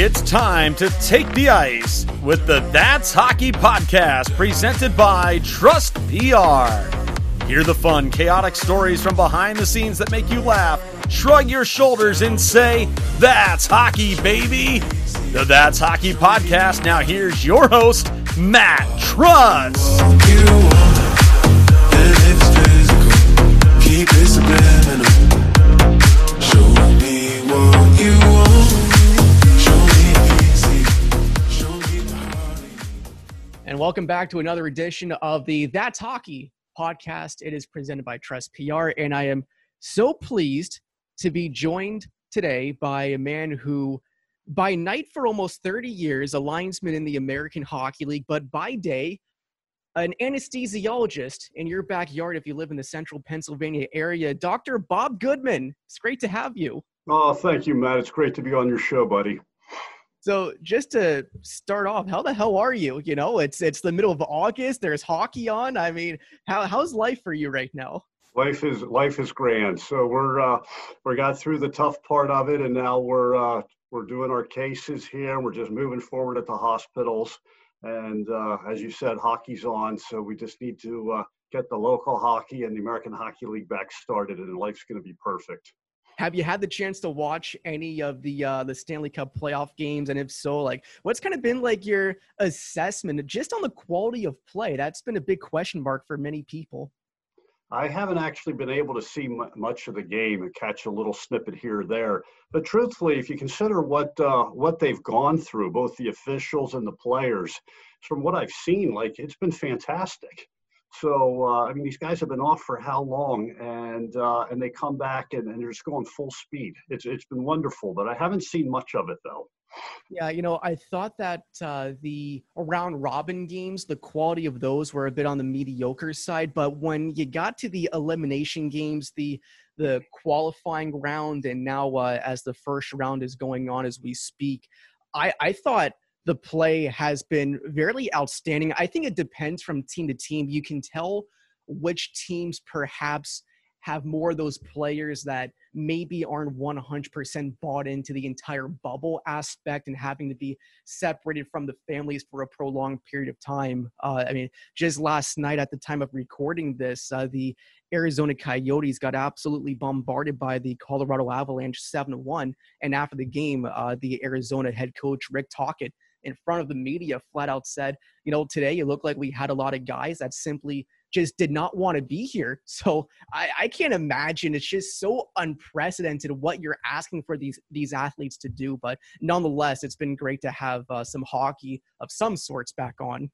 It's time to take the ice with the That's Hockey podcast presented by Trust PR. Hear the fun, chaotic stories from behind the scenes that make you laugh, shrug your shoulders, and say, That's hockey, baby. The That's Hockey podcast. Now, here's your host, Matt Trust. And welcome back to another edition of the That's Hockey podcast. It is presented by Trust PR, and I am so pleased to be joined today by a man who, by night for almost 30 years, a linesman in the American Hockey League, but by day, an anesthesiologist in your backyard if you live in the central Pennsylvania area. Dr. Bob Goodman, it's great to have you. Oh, thank you, Matt. It's great to be on your show, buddy. So just to start off, how the hell are you? You know, it's it's the middle of August. There's hockey on. I mean, how how's life for you right now? Life is life is grand. So we're uh, we got through the tough part of it, and now we're uh, we're doing our cases here. We're just moving forward at the hospitals, and uh, as you said, hockey's on. So we just need to uh, get the local hockey and the American Hockey League back started, and life's going to be perfect. Have you had the chance to watch any of the uh, the Stanley Cup playoff games? And if so, like, what's kind of been like your assessment just on the quality of play? That's been a big question mark for many people. I haven't actually been able to see mu- much of the game and catch a little snippet here or there. But truthfully, if you consider what uh, what they've gone through, both the officials and the players, from what I've seen, like it's been fantastic. So uh, I mean, these guys have been off for how long, and uh, and they come back and, and they're just going full speed. It's it's been wonderful, but I haven't seen much of it though. Yeah, you know, I thought that uh, the round robin games, the quality of those were a bit on the mediocre side. But when you got to the elimination games, the the qualifying round, and now uh, as the first round is going on as we speak, I, I thought the play has been very outstanding. I think it depends from team to team. You can tell which teams perhaps have more of those players that maybe aren't 100% bought into the entire bubble aspect and having to be separated from the families for a prolonged period of time. Uh, I mean, just last night at the time of recording this, uh, the Arizona Coyotes got absolutely bombarded by the Colorado Avalanche 7 1. And after the game, uh, the Arizona head coach, Rick Tocchet, in front of the media flat out said, you know, today it looked like we had a lot of guys that simply just did not want to be here. So I, I can't imagine. It's just so unprecedented what you're asking for these these athletes to do. But nonetheless, it's been great to have uh, some hockey of some sorts back on.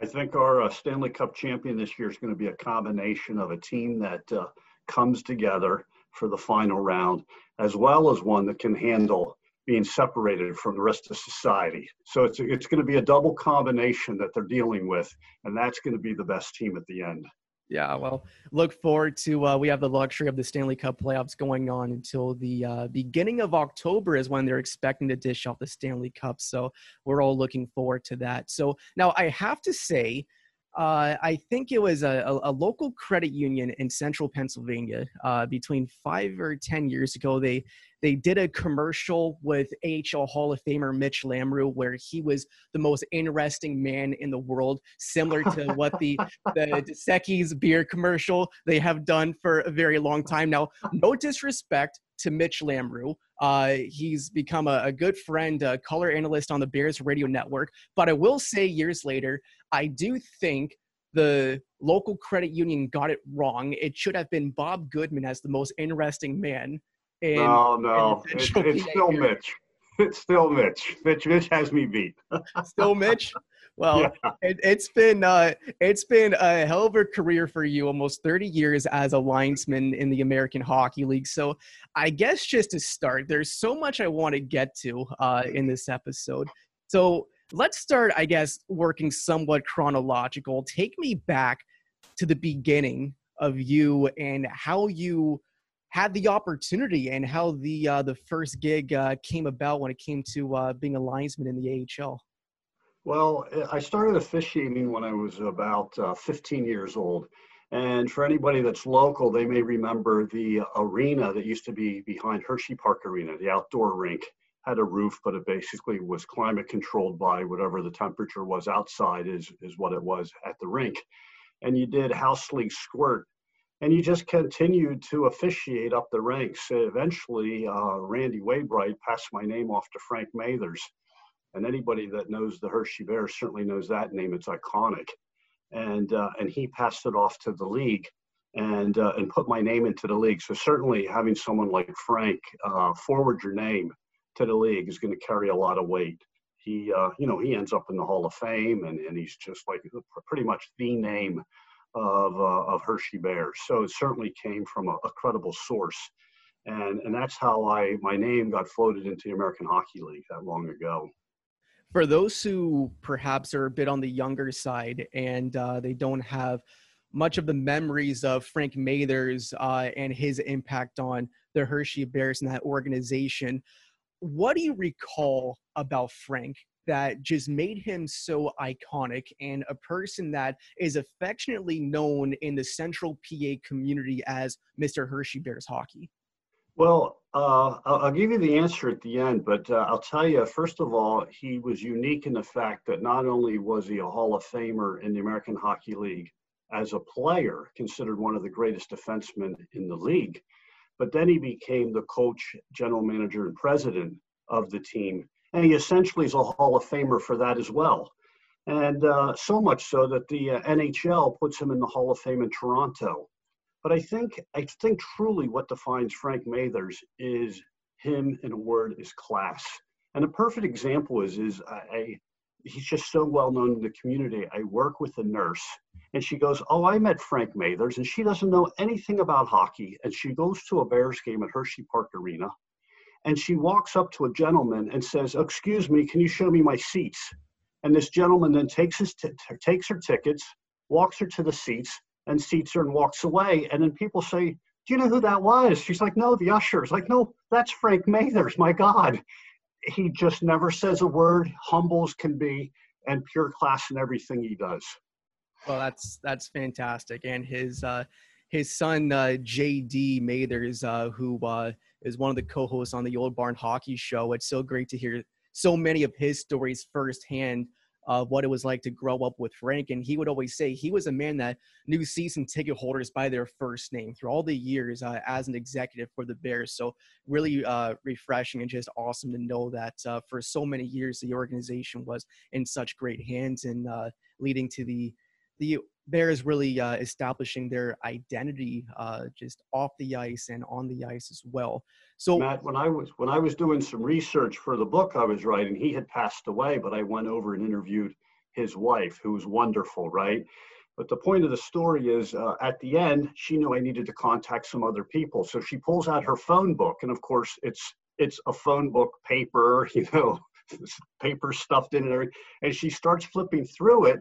I think our uh, Stanley Cup champion this year is going to be a combination of a team that uh, comes together for the final round, as well as one that can handle being separated from the rest of society. So it's it's going to be a double combination that they're dealing with, and that's going to be the best team at the end. Yeah, well, look forward to. Uh, we have the luxury of the Stanley Cup playoffs going on until the uh, beginning of October is when they're expecting to dish off the Stanley Cup. So we're all looking forward to that. So now I have to say, uh, I think it was a, a, a local credit union in central Pennsylvania uh, between five or ten years ago. They they did a commercial with AHL Hall of Famer Mitch Lamoureux where he was the most interesting man in the world, similar to what the the Dos Equis beer commercial they have done for a very long time now. No disrespect to Mitch Lamoureux. Uh, he's become a, a good friend, a color analyst on the Bears radio network. But I will say, years later, I do think the local credit union got it wrong. It should have been Bob Goodman as the most interesting man. In, no, no, in it's, it's still. Mitch. It's still Mitch. Mitch, Mitch has me beat. Still Mitch. Well, it, it's been uh, it's been a hell of a career for you, almost 30 years as a linesman in the American Hockey League. So, I guess just to start, there's so much I want to get to uh, in this episode. So let's start, I guess, working somewhat chronological. Take me back to the beginning of you and how you had the opportunity and how the uh, the first gig uh, came about when it came to uh, being a linesman in the AHL. Well, I started officiating when I was about uh, 15 years old. And for anybody that's local, they may remember the arena that used to be behind Hershey Park Arena, the outdoor rink. Had a roof, but it basically was climate controlled by whatever the temperature was outside, is, is what it was at the rink. And you did house league squirt and you just continued to officiate up the ranks. Eventually, uh, Randy Waybright passed my name off to Frank Mathers, and anybody that knows the Hershey Bears certainly knows that name. It's iconic, and uh, and he passed it off to the league, and uh, and put my name into the league. So certainly, having someone like Frank uh, forward your name to the league is going to carry a lot of weight. He, uh, you know, he ends up in the Hall of Fame, and, and he's just like pretty much the name of, uh, of Hershey Bears. So it certainly came from a, a, credible source. And, and that's how I my name got floated into the American Hockey League that long ago. For those who perhaps are a bit on the younger side and uh, they don't have much of the memories of Frank Mathers uh, and his impact on the Hershey Bears and that organization, what do you recall about Frank that just made him so iconic and a person that is affectionately known in the central PA community as Mr. Hershey Bears hockey? Well, uh, I'll, give you the answer at the end, but uh, I'll tell you, first of all, he was unique in the fact that not only was he a Hall of Famer in the American Hockey League as a player, considered one of the greatest defensemen in the league, but then he became the coach, general manager, and president of the team and he essentially is a Hall of Famer for that as well. And uh, so much so that the uh, NHL puts him in the Hall of Fame in Toronto. But I think I think truly what defines Frank Mathers is him in a word is class. And a perfect example is is I, he's just so well known in the community. I work with a nurse, and she goes, "Oh, I met Frank Mathers, and she doesn't know anything about hockey." And she goes to a Bears game at Hershey Park Arena, and she walks up to a gentleman and says, "Excuse me, can you show me my seats?" And this gentleman then takes his t- takes her tickets, walks her to the seats, and seats her and walks away. And then people say, "Do you know who that was?" She's like, "No, the usher." It's like, "No, that's Frank Mathers. My God." He just never says a word, humble as can be, and pure class in everything he does. Well, that's that's fantastic, and his uh, his son uh, JD Mathers, uh, who uh, is one of the co-hosts on the Old Barn Hockey Show. It's so great to hear so many of his stories firsthand of what it was like to grow up with Frank. And he would always say he was a man that knew season ticket holders by their first name through all the years uh, as an executive for the Bears. So really uh, refreshing and just awesome to know that uh, for so many years the organization was in such great hands and uh, leading to the the Bears really uh, establishing their identity uh, just off the ice and on the ice as well. So Matt, when I was when I was doing some research for the book I was writing, he had passed away, but I went over and interviewed his wife, who was wonderful, right? But the point of the story is, uh, at the end, she knew I needed to contact some other people, so she pulls out her phone book, and of course, it's it's a phone book, paper, you know, paper stuffed in and and she starts flipping through it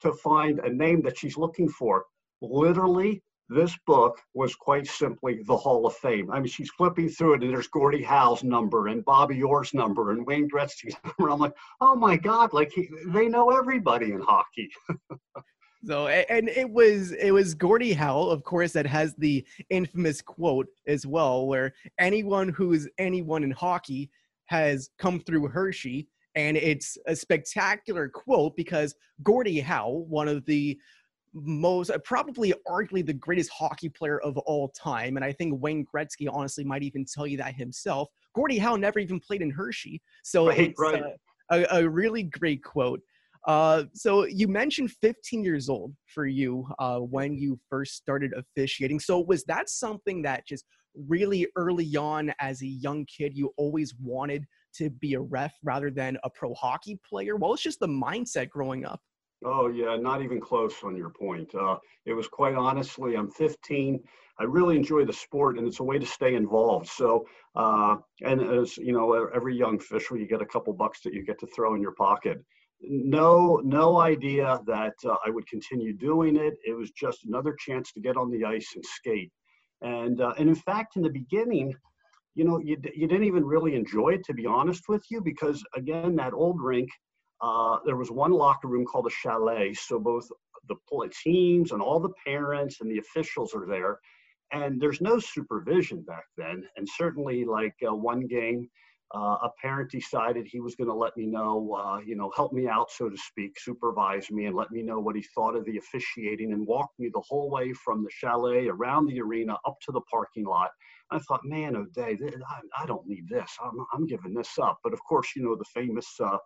to find a name that she's looking for. Literally, this book was quite simply the Hall of Fame. I mean, she's flipping through it, and there's Gordie Howe's number, and Bobby Orr's number, and Wayne Gretzky's number. I'm like, oh my God! Like he, they know everybody in hockey. so, and it was it was Gordie Howe, of course, that has the infamous quote as well, where anyone who's anyone in hockey has come through Hershey and it's a spectacular quote because Gordie Howe, one of the most uh, probably arguably the greatest hockey player of all time and i think wayne gretzky honestly might even tell you that himself gordie howe never even played in hershey. So right, it's right. Uh, a, a, really great quote. Uh, so you mentioned 15 years old for you uh, when you first started officiating. So was that something that just really early on as a young kid you always wanted to be a ref rather than a pro hockey player? What was just the mindset growing up? Oh, yeah, not even close on your point. Uh, it was quite honestly, I'm 15. I really enjoy the sport and it's a way to stay involved. So, uh, and as you know, every young official, you get a couple bucks that you get to throw in your pocket. No, no idea that uh, I would continue doing it. It was just another chance to get on the ice and skate. And, uh, and in fact, in the beginning, you know, you, you didn't even really enjoy it, to be honest with you, because again, that old rink, uh, there was one locker room called a chalet. So both the teams and all the parents and the officials are there, and there's no supervision back then. And certainly, like uh, one game, uh, a parent decided he was going to let me know, uh, you know, help me out, so to speak, supervise me, and let me know what he thought of the officiating, and walked me the whole way from the chalet around the arena up to the parking lot. I thought, man, O'Day, I, I don't need this. I'm, I'm giving this up. But of course, you know, the famous, uh,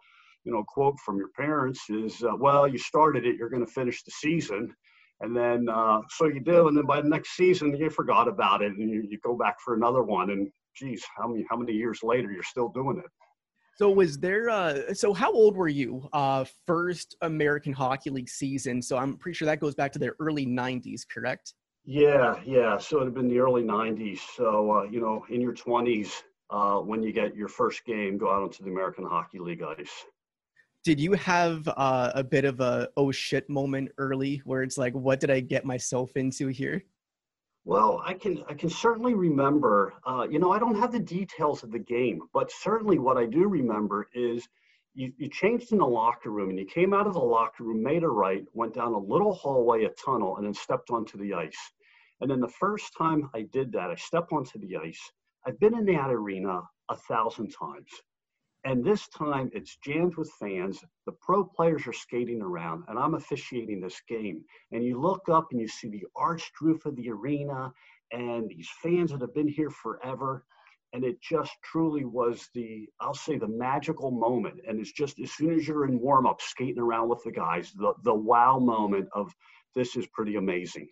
you know, quote from your parents is, uh, well, you started it, you're going to finish the season. And then, uh, so you do. And then by the next season, you forgot about it and you, you go back for another one. And geez, how many, how many years later you're still doing it? So was there uh so how old were you uh first American Hockey League season? So I'm pretty sure that goes back to the early 90s, correct? Yeah, yeah. So it had been the early 90s. So, uh, you know, in your 20s, uh, when you get your first game, go out onto the American Hockey League ice. Did you have uh, a bit of a oh shit moment early where it's like, what did I get myself into here? Well, I can I can certainly remember. Uh, you know, I don't have the details of the game, but certainly what I do remember is you, you changed in the locker room and you came out of the locker room, made a right, went down a little hallway, a tunnel, and then stepped onto the ice. And then the first time I did that, I stepped onto the ice. I've been in that arena a thousand times. And this time it's jammed with fans. The pro players are skating around, and I'm officiating this game. And you look up and you see the arched roof of the arena and these fans that have been here forever. And it just truly was the, I'll say, the magical moment. And it's just as soon as you're in warm up, skating around with the guys, the, the wow moment of this is pretty amazing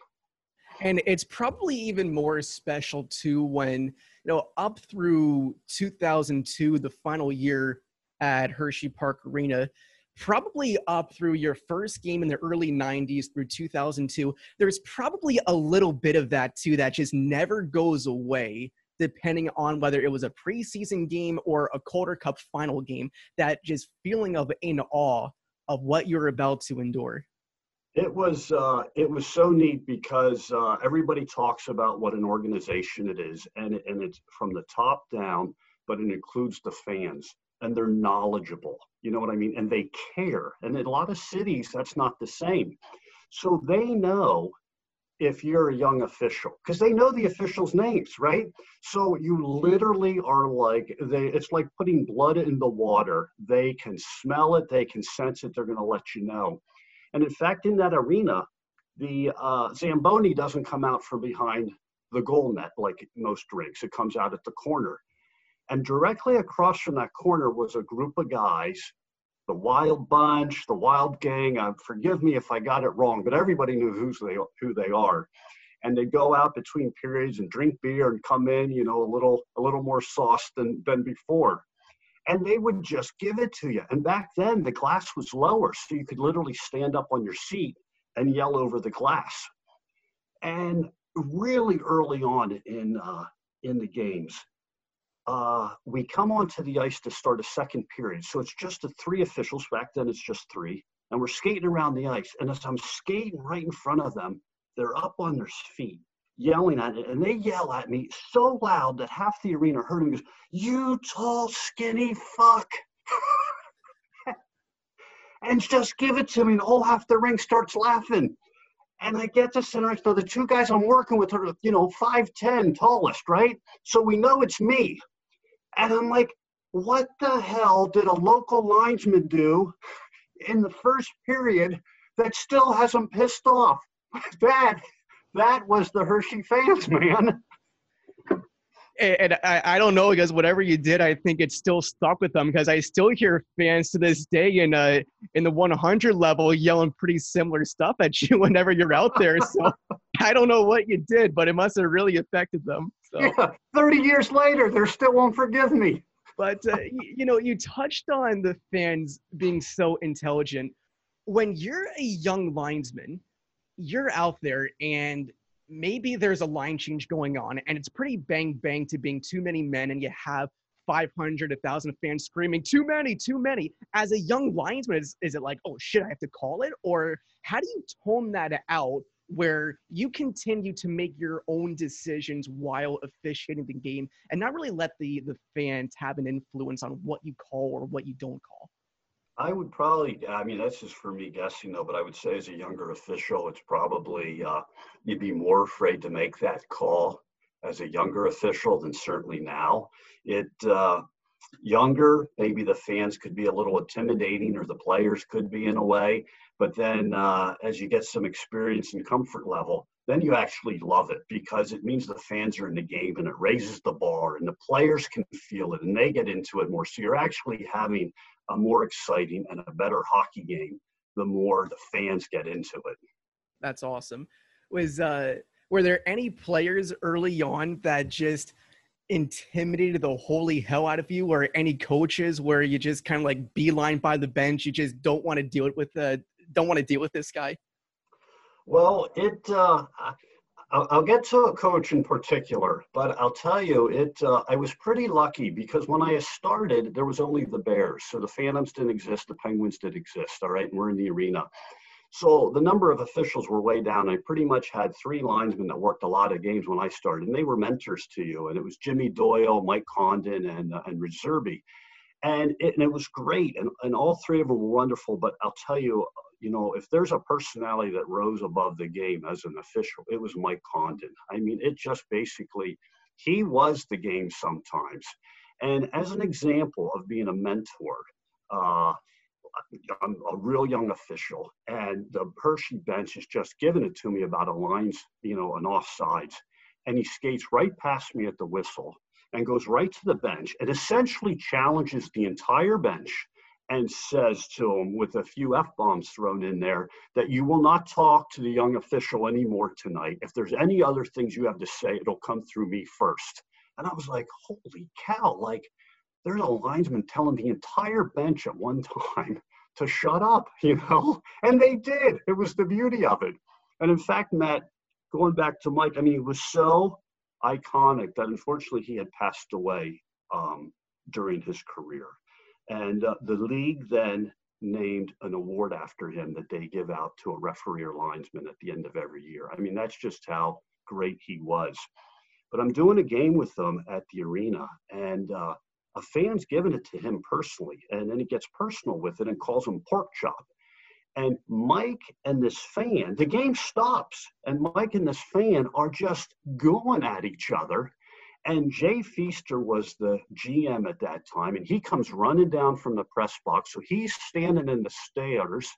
and it's probably even more special too when you know up through 2002 the final year at hershey park arena probably up through your first game in the early 90s through 2002 there's probably a little bit of that too that just never goes away depending on whether it was a preseason game or a calder cup final game that just feeling of in awe of what you're about to endure it was uh, it was so neat because uh, everybody talks about what an organization it is, and and it's from the top down, but it includes the fans, and they're knowledgeable. You know what I mean? And they care. And in a lot of cities, that's not the same. So they know if you're a young official because they know the officials' names, right? So you literally are like they. It's like putting blood in the water. They can smell it. They can sense it. They're going to let you know. And in fact, in that arena, the uh, Zamboni doesn't come out from behind the goal net like most rinks. It comes out at the corner. And directly across from that corner was a group of guys, the Wild Bunch, the Wild Gang. Uh, forgive me if I got it wrong, but everybody knew who's they, who they are. And they go out between periods and drink beer and come in, you know, a little a little more sauce than than before and they would just give it to you. And back then, the glass was lower, so you could literally stand up on your seat and yell over the glass. And really early on in uh, in the games, uh, we come onto the ice to start a second period. So it's just the three officials. Back then, it's just three, and we're skating around the ice. And as I'm skating right in front of them, they're up on their feet yelling at it, and they yell at me so loud that half the arena heard him goes, You tall, skinny fuck. and just give it to me. And the whole half the ring starts laughing. And I get to center ice. So the two guys I'm working with are, you know, 5'10 tallest, right? So we know it's me. And I'm like, what the hell did a local linesman do in the first period that still hasn't pissed off? That that was the Hershey fans, man. And I, I don't know because whatever you did, I think it still stuck with them because I still hear fans to this day in uh in the 100 level yelling pretty similar stuff at you whenever you're out there. So I don't know what you did, but it must have really affected them. So. Yeah, 30 years later, they still won't forgive me. But uh, you, you know, you touched on the fans being so intelligent. When you're a young linesman, you're out there and maybe there's a line change going on and it's pretty bang bang to being too many men and you have 500 1000 fans screaming too many too many as a young linesman is, is it like oh shit i have to call it or how do you tone that out where you continue to make your own decisions while officiating the game and not really let the the fans have an influence on what you call or what you don't call I would probably, I mean, that's just for me guessing though, but I would say as a younger official, it's probably, uh, you'd be more afraid to make that call as a younger official than certainly now. It, uh, younger, maybe the fans could be a little intimidating or the players could be in a way. But then uh, as you get some experience and comfort level, then you actually love it because it means the fans are in the game and it raises the bar and the players can feel it and they get into it more. So you're actually having a more exciting and a better hockey game the more the fans get into it. That's awesome. Was uh were there any players early on that just intimidated the holy hell out of you or any coaches where you just kind of like beeline by the bench you just don't want to deal with the don't want to deal with this guy? Well it uh I'll, I'll get to a coach in particular but i'll tell you it uh, i was pretty lucky because when i started there was only the bears so the phantoms didn't exist the penguins did exist all right and we're in the arena so the number of officials were way down. I pretty much had three linesmen that worked a lot of games when I started, and they were mentors to you. And it was Jimmy Doyle, Mike Condon, and uh, and Reserby. And it, and it was great, and, and all three of them were wonderful. But I'll tell you, you know, if there's a personality that rose above the game as an official, it was Mike Condon. I mean, it just basically, he was the game sometimes. And as an example of being a mentor, uh, I'm a real young official, and the Hershey bench has just given it to me about a lines, you know, an offsides, and he skates right past me at the whistle and goes right to the bench and essentially challenges the entire bench and says to him with a few f bombs thrown in there that you will not talk to the young official anymore tonight. If there's any other things you have to say, it'll come through me first. And I was like, holy cow! Like there's a linesman telling the entire bench at one time to shut up, you know? And they did. It was the beauty of it. And in fact, Matt, going back to Mike, I mean, it was so iconic that unfortunately he had passed away um, during his career. And uh, the league then named an award after him that they give out to a referee or linesman at the end of every year. I mean, that's just how great he was. But I'm doing a game with them at the arena, and uh, a fan's given it to him personally, and then he gets personal with it and calls him pork chop. And Mike and this fan, the game stops, and Mike and this fan are just going at each other. And Jay Feaster was the GM at that time, and he comes running down from the press box. So he's standing in the stairs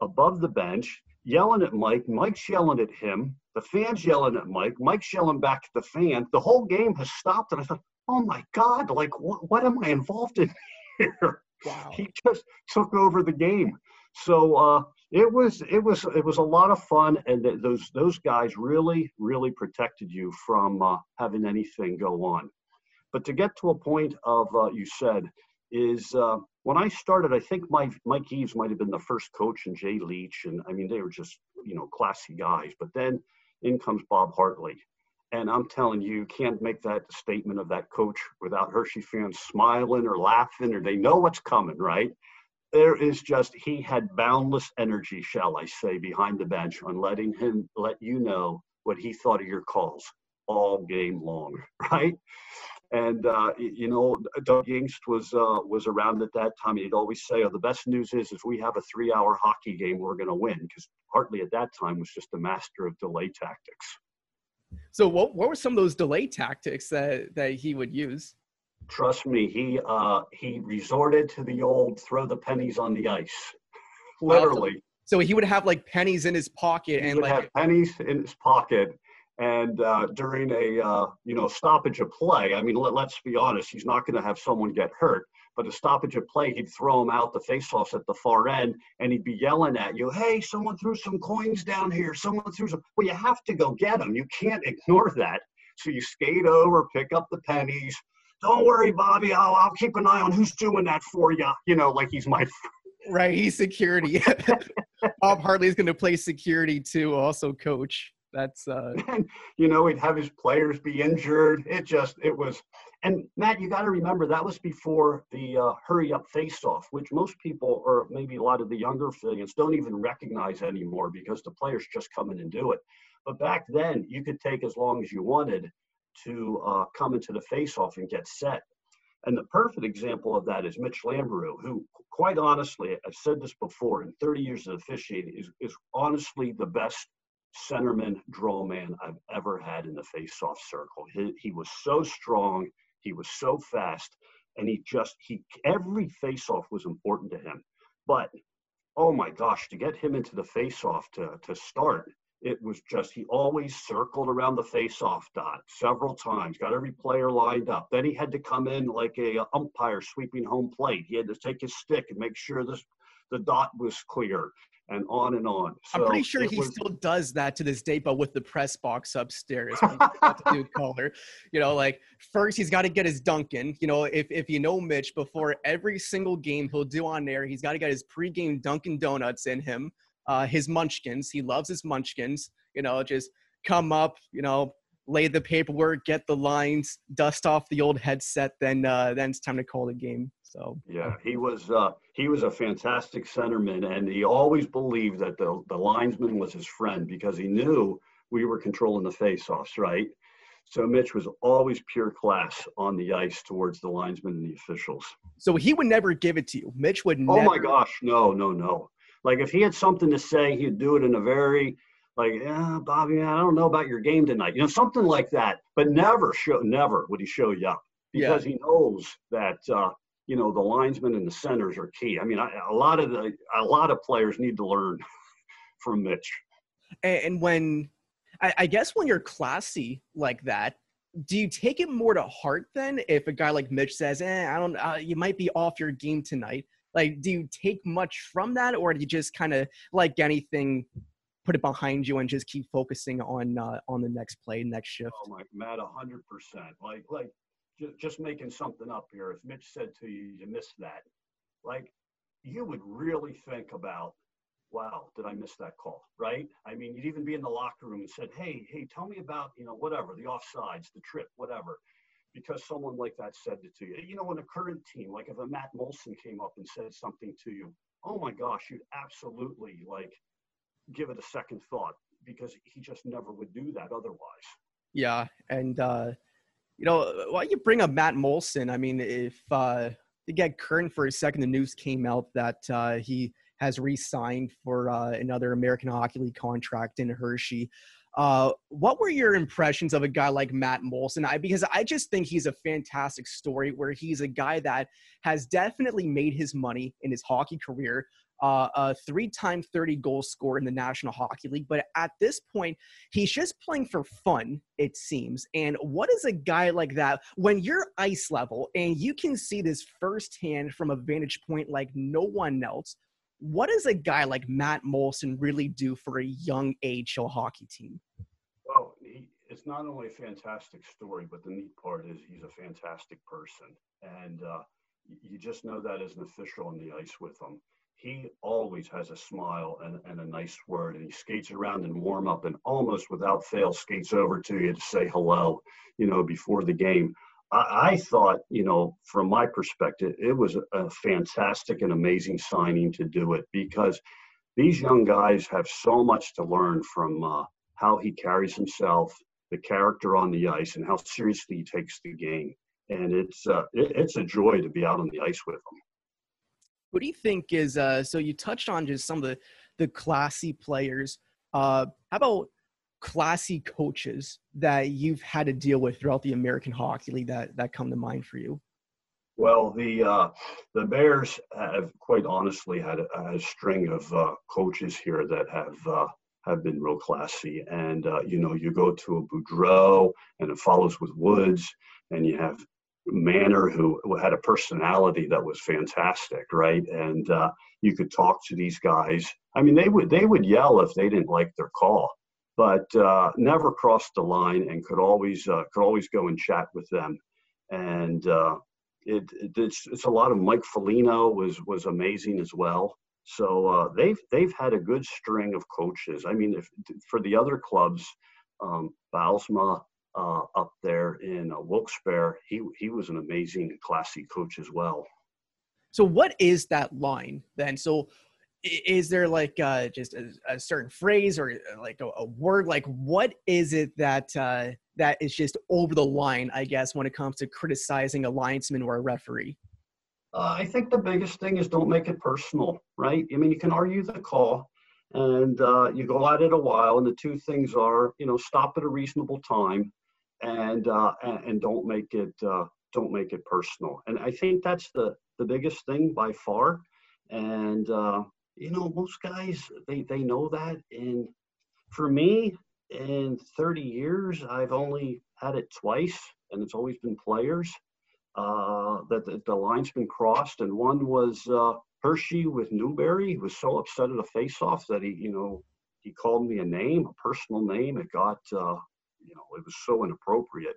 above the bench, yelling at Mike. Mike's yelling at him. The fan's yelling at Mike. Mike's yelling back at the fan. The whole game has stopped. And I thought, oh my God, like what, what am I involved in here? Wow. He just took over the game. So uh, it was it was it was a lot of fun, and th- those those guys really really protected you from uh, having anything go on. But to get to a point of uh, you said is uh, when I started, I think Mike Mike Eaves might have been the first coach, and Jay Leach, and I mean they were just you know classy guys. But then in comes Bob Hartley, and I'm telling you, you can't make that statement of that coach without Hershey fans smiling or laughing, or they know what's coming, right? There is just, he had boundless energy, shall I say, behind the bench on letting him let you know what he thought of your calls all game long, right? And uh, you know, Doug Yingst was uh, was around at that time. He'd always say, "Oh, the best news is, if we have a three-hour hockey game, we're going to win." Because Hartley at that time was just a master of delay tactics. So what what were some of those delay tactics that that he would use? Trust me, he uh he resorted to the old throw the pennies on the ice. Literally. So he would have like pennies in his pocket he and like have pennies in his pocket and uh, during a uh, you know stoppage of play, I mean, let, let's be honest, he's not going to have someone get hurt. But a stoppage of play, he'd throw him out the faceoffs at the far end, and he'd be yelling at you, "Hey, someone threw some coins down here. Someone threw some." Well, you have to go get them. You can't ignore that. So you skate over, pick up the pennies. Don't worry, Bobby. I'll, I'll keep an eye on who's doing that for you. You know, like he's my. right, he's security. Bob Hartley's going to play security too, also coach that's uh and, you know he'd have his players be injured it just it was and matt you got to remember that was before the uh, hurry up face off which most people or maybe a lot of the younger fans don't even recognize anymore because the players just come in and do it but back then you could take as long as you wanted to uh, come into the face off and get set And the perfect example of that is Mitch Lamoureux, who, quite honestly, I've said this before, in 30 years of officiating, is, is honestly the best centerman draw man I've ever had in the face-off circle. He, he was so strong, he was so fast, and he just he every face-off was important to him. But oh my gosh, to get him into the face-off to to start, it was just he always circled around the face-off dot several times, got every player lined up. Then he had to come in like a umpire sweeping home plate. He had to take his stick and make sure this the dot was clear and on and on. So I'm pretty sure he was, still does that to this day, but with the press box upstairs. do color, you know, like first he's got to get his Dunkin'. You know, if if you know Mitch, before every single game he'll do on air, he's got to get his pregame Dunkin' Donuts in him. Uh, his Munchkins, he loves his Munchkins. You know, just come up, you know, lay the paperwork, get the lines, dust off the old headset, then uh, then it's time to call the game. So yeah, he was uh, he was a fantastic centerman, and he always believed that the the linesman was his friend because he knew we were controlling the faceoffs, right? So Mitch was always pure class on the ice towards the linesmen and the officials. So he would never give it to you. Mitch would. Never Oh never... my gosh, no, no, no. Like if he had something to say, he'd do it in a very like, yeah, Bobby, I don't know about your game tonight. You know, something like that. But never show, never would he show you up because yeah. he knows that uh, you know the linesmen and the centers are key. I mean, I, a lot of the a lot of players need to learn from Mitch. And when I, I guess when you're classy like that, do you take it more to heart then? If a guy like Mitch says, "Eh, I don't, uh, you might be off your game tonight," like, do you take much from that, or do you just kind of like anything? Put it behind you and just keep focusing on uh, on the next play, next shift. Oh my, Matt, hundred percent. Like, like just making something up here. If Mitch said to you, you missed that, like you would really think about, wow, did I miss that call? Right? I mean, you'd even be in the locker room and said, hey, hey, tell me about, you know, whatever, the offsides, the trip, whatever. Because someone like that said it to you. You know, in a current team, like if a Matt Moulson came up and said something to you, oh my gosh, you'd absolutely like give it a second thought because he just never would do that otherwise. Yeah. And uh you know, why you bring up Matt Moulson? I mean, if uh, to get current for a second, the news came out that uh, he has re-signed for uh, another American Hockey League contract in Hershey. Uh, what were your impressions of a guy like Matt Moulson? I because I just think he's a fantastic story where he's a guy that has definitely made his money in his hockey career uh, a three-time 30 goal scorer in the National Hockey League. But at this point, he's just playing for fun, it seems. And what is a guy like that when you're ice level and you can see this firsthand from a vantage point like no one else? What does a guy like Matt Moulson really do for a young AHL hockey team? Well, he, it's not only a fantastic story, but the neat part is he's a fantastic person. And uh, you just know that as an official on the ice with him he always has a smile and, and a nice word and he skates around and warm up and almost without fail skates over to you to say hello you know before the game. I, I thought you know from my perspective it was a, fantastic and amazing signing to do it because these young guys have so much to learn from uh, how he carries himself the character on the ice and how seriously he takes the game. And it's uh, it, it's a joy to be out on the ice with him what do you think is uh, so you touched on just some of the the classy players. Uh, how about classy coaches that you've had to deal with throughout the American Hockey League that that come to mind for you? Well, the uh, the Bears have quite honestly had a, a string of uh, coaches here that have uh, have been real classy. And uh, you know, you go to a Boudreau, and it follows with Woods, and you have Manor who had a personality that was fantastic, right? And uh, you could talk to these guys. I mean, they would they would yell if they didn't like their call, but uh, never crossed the line and could always uh, could always go and chat with them. And uh, it, it, it's, it's a lot of Mike Foligno was was amazing as well. So uh, they've they've had a good string of coaches. I mean, if, for the other clubs, um, Bylsma, uh, up there in uh, Wilkes-Barre. He he was an amazing, classy coach as well. So, what is that line then? So, Is there like uh, just a, a certain phrase or uh, like a, a word? Like, what is it that uh, that is just over the line? I guess when it comes to criticizing a linesman or a referee. Uh, I think the biggest thing is don't make it personal, right? I mean, you can argue the call, and uh, you go at it a while, and the two things are, you know, stop at a reasonable time, and uh, and, don't make it uh, don't make it personal. And I think that's the the biggest thing by far. And uh, you know, most guys they they know that. And for me, in 30 years, I've only had it twice, and it's always been players uh, that the, the line's been crossed, and one was uh, Hershey with Newbury. He was so upset at a face-off that he, you know, he called me a name, a personal name. It got, uh, you know, it was so inappropriate.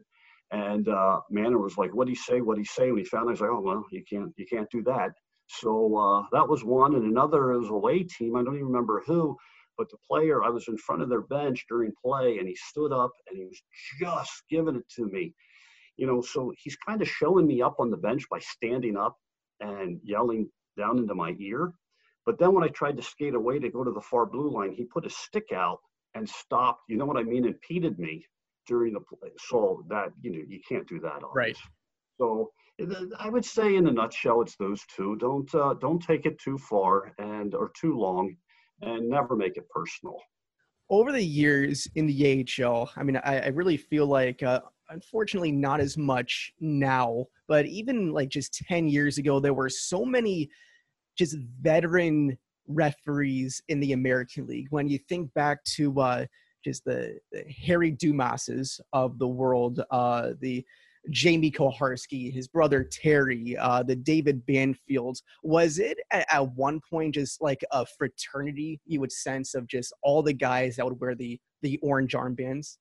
And uh, Manor was like, "What'd he say? What'd he say?" When he found, I was like, "Oh well, you can't, you can't do that." So uh, that was one, and another it was away team. I don't even remember who, but the player I was in front of their bench during play, and he stood up and he was just giving it to me you know, so he's kind of showing me up on the bench by standing up and yelling down into my ear. But then when I tried to skate away to go to the far blue line, he put a stick out and stopped. You know what I mean? Impeded me during the play. So that you know you can't do that. Right. So I would say in a nutshell, it's those two. Don't uh, don't take it too far and or too long, and never make it personal. Over the years in the AHL, I mean, I, I really feel like uh, unfortunately not as much now but even like just 10 years ago there were so many just veteran referees in the american league when you think back to uh just the, the harry dumases of the world uh the jamie koharski his brother terry uh the david banfields was it at, at one point just like a fraternity you would sense of just all the guys that would wear the the orange armbands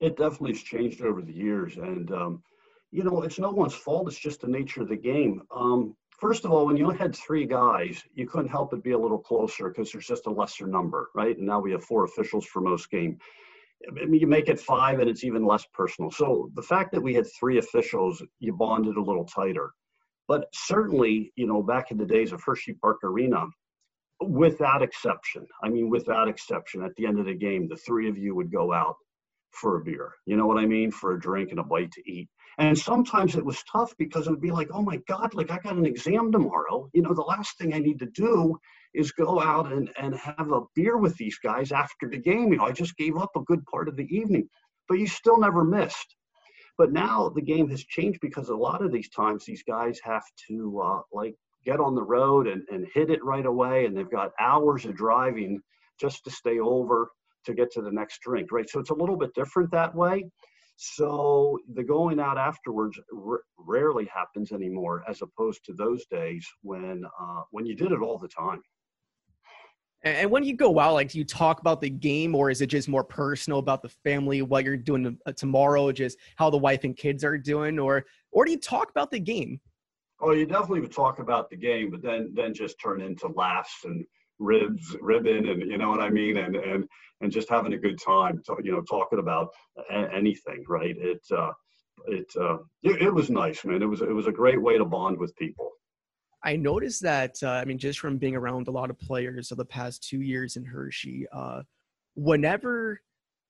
it definitely has changed over the years. And, um, you know, it's no one's fault. It's just the nature of the game. Um, first of all, when you had three guys, you couldn't help but be a little closer because there's just a lesser number, right? And now we have four officials for most game. I mean, you make it five and it's even less personal. So the fact that we had three officials, you bonded a little tighter. But certainly, you know, back in the days of Hershey Park Arena, without exception, I mean, without exception, at the end of the game, the three of you would go out for a beer. You know what I mean? For a drink and a bite to eat. And sometimes it was tough because it would be like, oh my God, like I got an exam tomorrow. You know, the last thing I need to do is go out and, and have a beer with these guys after the game. You know, I just gave up a good part of the evening, but you still never missed. But now the game has changed because a lot of these times these guys have to uh, like get on the road and, and hit it right away. And they've got hours of driving just to stay over to get to the next drink, right? So it's a little bit different that way. So the going out afterwards r- rarely happens anymore, as opposed to those days when uh, when you did it all the time. And when you go out, like, do you talk about the game, or is it just more personal about the family, what you're doing uh, tomorrow, just how the wife and kids are doing, or or do you talk about the game? Oh, you definitely would talk about the game, but then then just turn into laughs and ribs, ribbon, and you know what I mean, and and and just having a good time, you know, talking about anything, right? It uh, it, uh, it it was nice, man. It was it was a great way to bond with people. I noticed that, uh, I mean, just from being around a lot of players of the past two years in Hershey, uh, whenever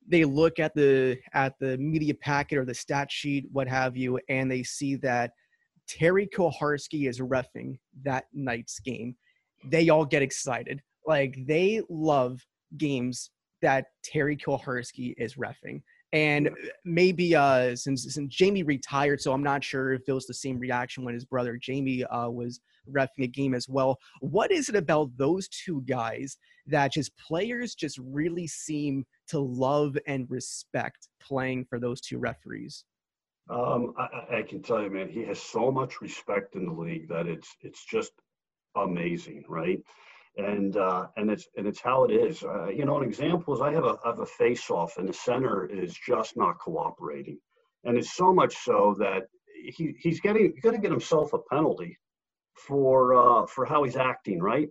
they look at the at the media packet or the stat sheet, what have you, and they see that Terry Koharski is refing that night's game, they all get excited. Like they love games that Terry Koharski is refing. And maybe uh, since since Jamie retired, so I'm not sure if it was the same reaction when his brother Jamie uh, was refing a game as well. What is it about those two guys that just players just really seem to love and respect playing for those two referees? Um, I- I can tell you, man, he has so much respect in the league that it's it's just amazing, right? And uh, and it's and it's how it is. Uh, you know, an example is I have a have a face off, and the center is just not cooperating, and it's so much so that he he's getting going to get himself a penalty for uh, for how he's acting, right?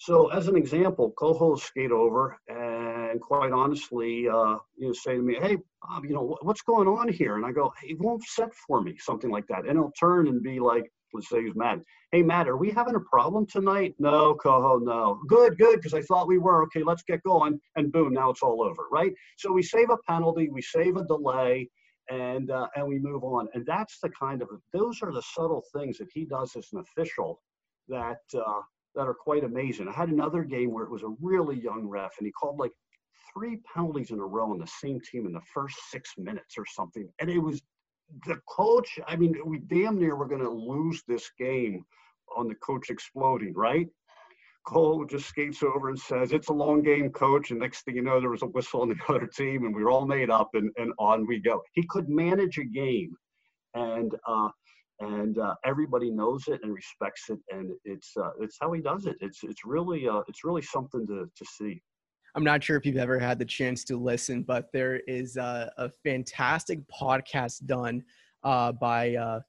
So, as an example, Coho skate over and quite honestly, uh, you know, say to me, "Hey, Bob, you know, wh- what's going on here?" And I go, "He won't set for me," something like that, and he'll turn and be like, let's say he's mad. Hey, Matt, are we having a problem tonight? No, Coho, no. Good, good, because I thought we were. Okay, let's get going. And boom, now it's all over, right? So we save a penalty, we save a delay, and uh, and we move on. And that's the kind of those are the subtle things that he does as an official that uh, that are quite amazing. I had another game where it was a really young ref, and he called like three penalties in a row on the same team in the first six minutes or something, and it was the coach, I mean, we damn near were going to lose this game on the coach exploding, right? Cole just skates over and says, It's a long game, coach. And next thing you know, there was a whistle on the other team, and we were all made up, and, and on we go. He could manage a game, and uh, and uh, everybody knows it and respects it, and it's uh, it's how he does it. It's it's really uh, it's really something to to see. I'm not sure if you've ever had the chance to listen, but there is a, a fantastic podcast done uh, by uh,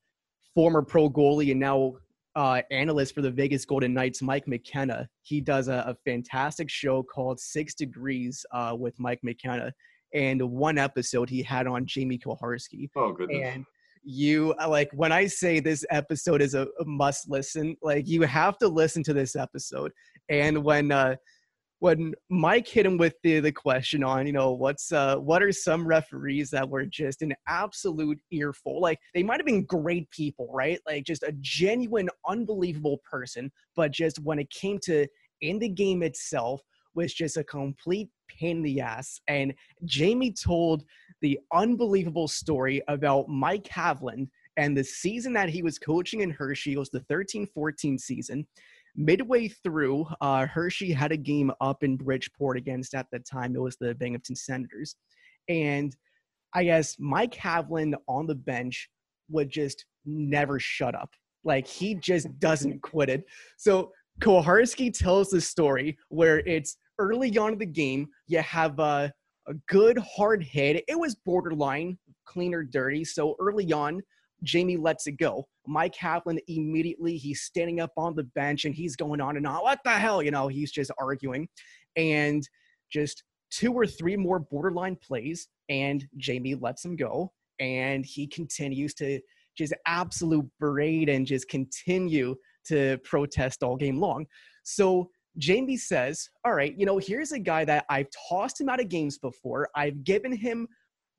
former pro goalie and now uh, analyst for the Vegas Golden Knights, Mike McKenna. He does a, a fantastic show called Six Degrees uh, with Mike McKenna. And one episode he had on Jamie Koharski. Oh, goodness. And you like when I say this episode is a, a must listen, like you have to listen to this episode. And when uh, when Mike hit him with the the question on, you know, what's uh what are some referees that were just an absolute earful? Like they might have been great people, right? Like just a genuine, unbelievable person, but just when it came to in the game itself was just a complete pain in the ass. And Jamie told the unbelievable story about Mike Haviland and the season that he was coaching in Hershey was the 13-14 season midway through, uh, Hershey had a game up in Bridgeport against, at the time, it was the Binghamton Senators. And I guess Mike Haviland on the bench would just never shut up. Like he just doesn't quit it. So Koharski tells the story where it's early on in the game, you have a, a good hard hit. It was borderline clean or dirty. So early on, Jamie lets it go. Mike Haviland immediately, he's standing up on the bench and he's going on and on. What the hell? You know, he's just arguing. And just two or three more borderline plays, and Jamie lets him go. And he continues to just absolute berate and just continue to protest all game long. So Jamie says, All right, you know, here's a guy that I've tossed him out of games before. I've given him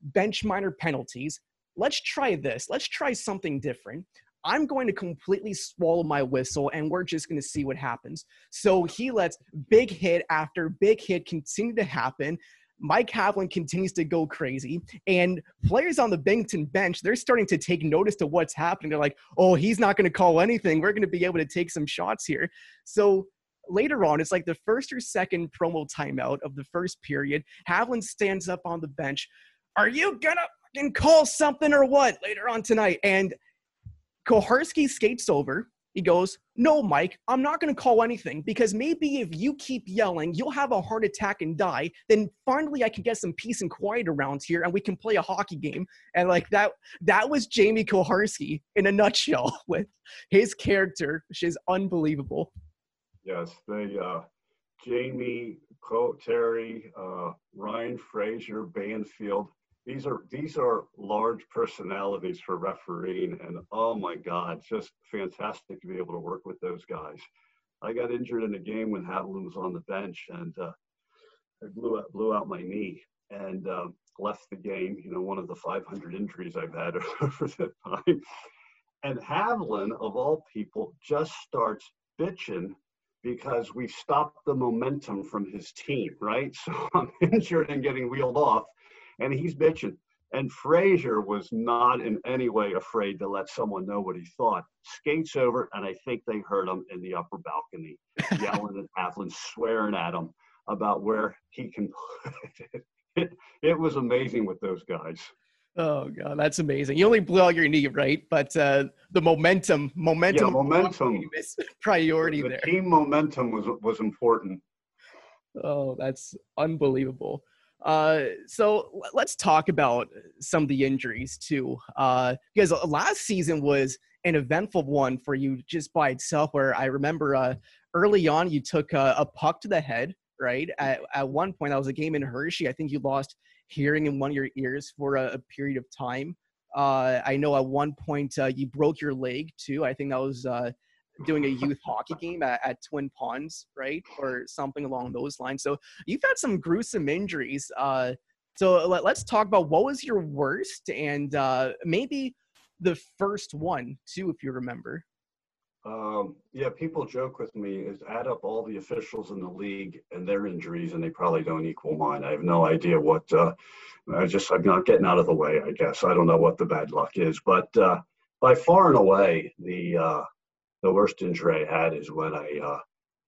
bench minor penalties let's try this. Let's try something different. I'm going to completely swallow my whistle and we're just going to see what happens. So he lets big hit after big hit continue to happen. Mike Haviland continues to go crazy, and players on the Binghamton bench, they're starting to take notice to what's happening. They're like, oh, he's not going to call anything. We're going to be able to take some shots here. So later on, it's like the first or second promo timeout of the first period. Haviland stands up on the bench. Are you gonna fucking call something or what later on tonight? And Koharski skates over. He goes, No, Mike, I'm not going to call anything because maybe if you keep yelling, you'll have a heart attack and die. Then finally, I can get some peace and quiet around here and we can play a hockey game. And like that, that was Jamie Koharski in a nutshell with his character, which is unbelievable. Yes, they, uh, Jamie, Terry, uh, Ryan Fraser, Banfield, these are these are large personalities for refereeing, and oh my God, just fantastic to be able to work with those guys. I got injured in a game when Haviland was on the bench, and uh, I blew out blew out my knee and uh, left the game. You know, one of the 500 injuries I've had over the time. And Haviland, of all people, just starts bitching because we stopped the momentum from his team, right? So I'm injured and getting wheeled off and he's bitching. And Frazier was not in any way afraid to let someone know what he thought. Skates over, and I think they heard him in the upper balcony yelling at Haviland, swearing at him about where he can put it. it. It was amazing with those guys. Oh god, that's amazing. You only blew out your knee, right? But uh, the momentum, momentum, yeah, momentum, priority the there. Team momentum was was important. Oh, that's unbelievable. Uh, so let's talk about some of the injuries too, uh, because last season was an eventful one for you just by itself. Where I remember uh, early on you took a, a puck to the head, right? At, at one point, that was a game in Hershey. I think you lost hearing in one of your ears for a, a period of time. Uh, I know at one point uh, you broke your leg too. I think that was uh, doing a youth hockey game at, at, Twin Ponds, right, or something along those lines. So you've had some gruesome injuries. Uh, so let, us talk about what was your worst and uh, maybe the first one too, if you remember. Um, yeah, people joke with me is add up all the officials in the league and their injuries, and they probably don't equal mine. I have no idea what. Uh, I just I'm not getting out of the way. I guess I don't know what the bad luck is, but uh, by far and away the uh, the worst injury I had is when I uh,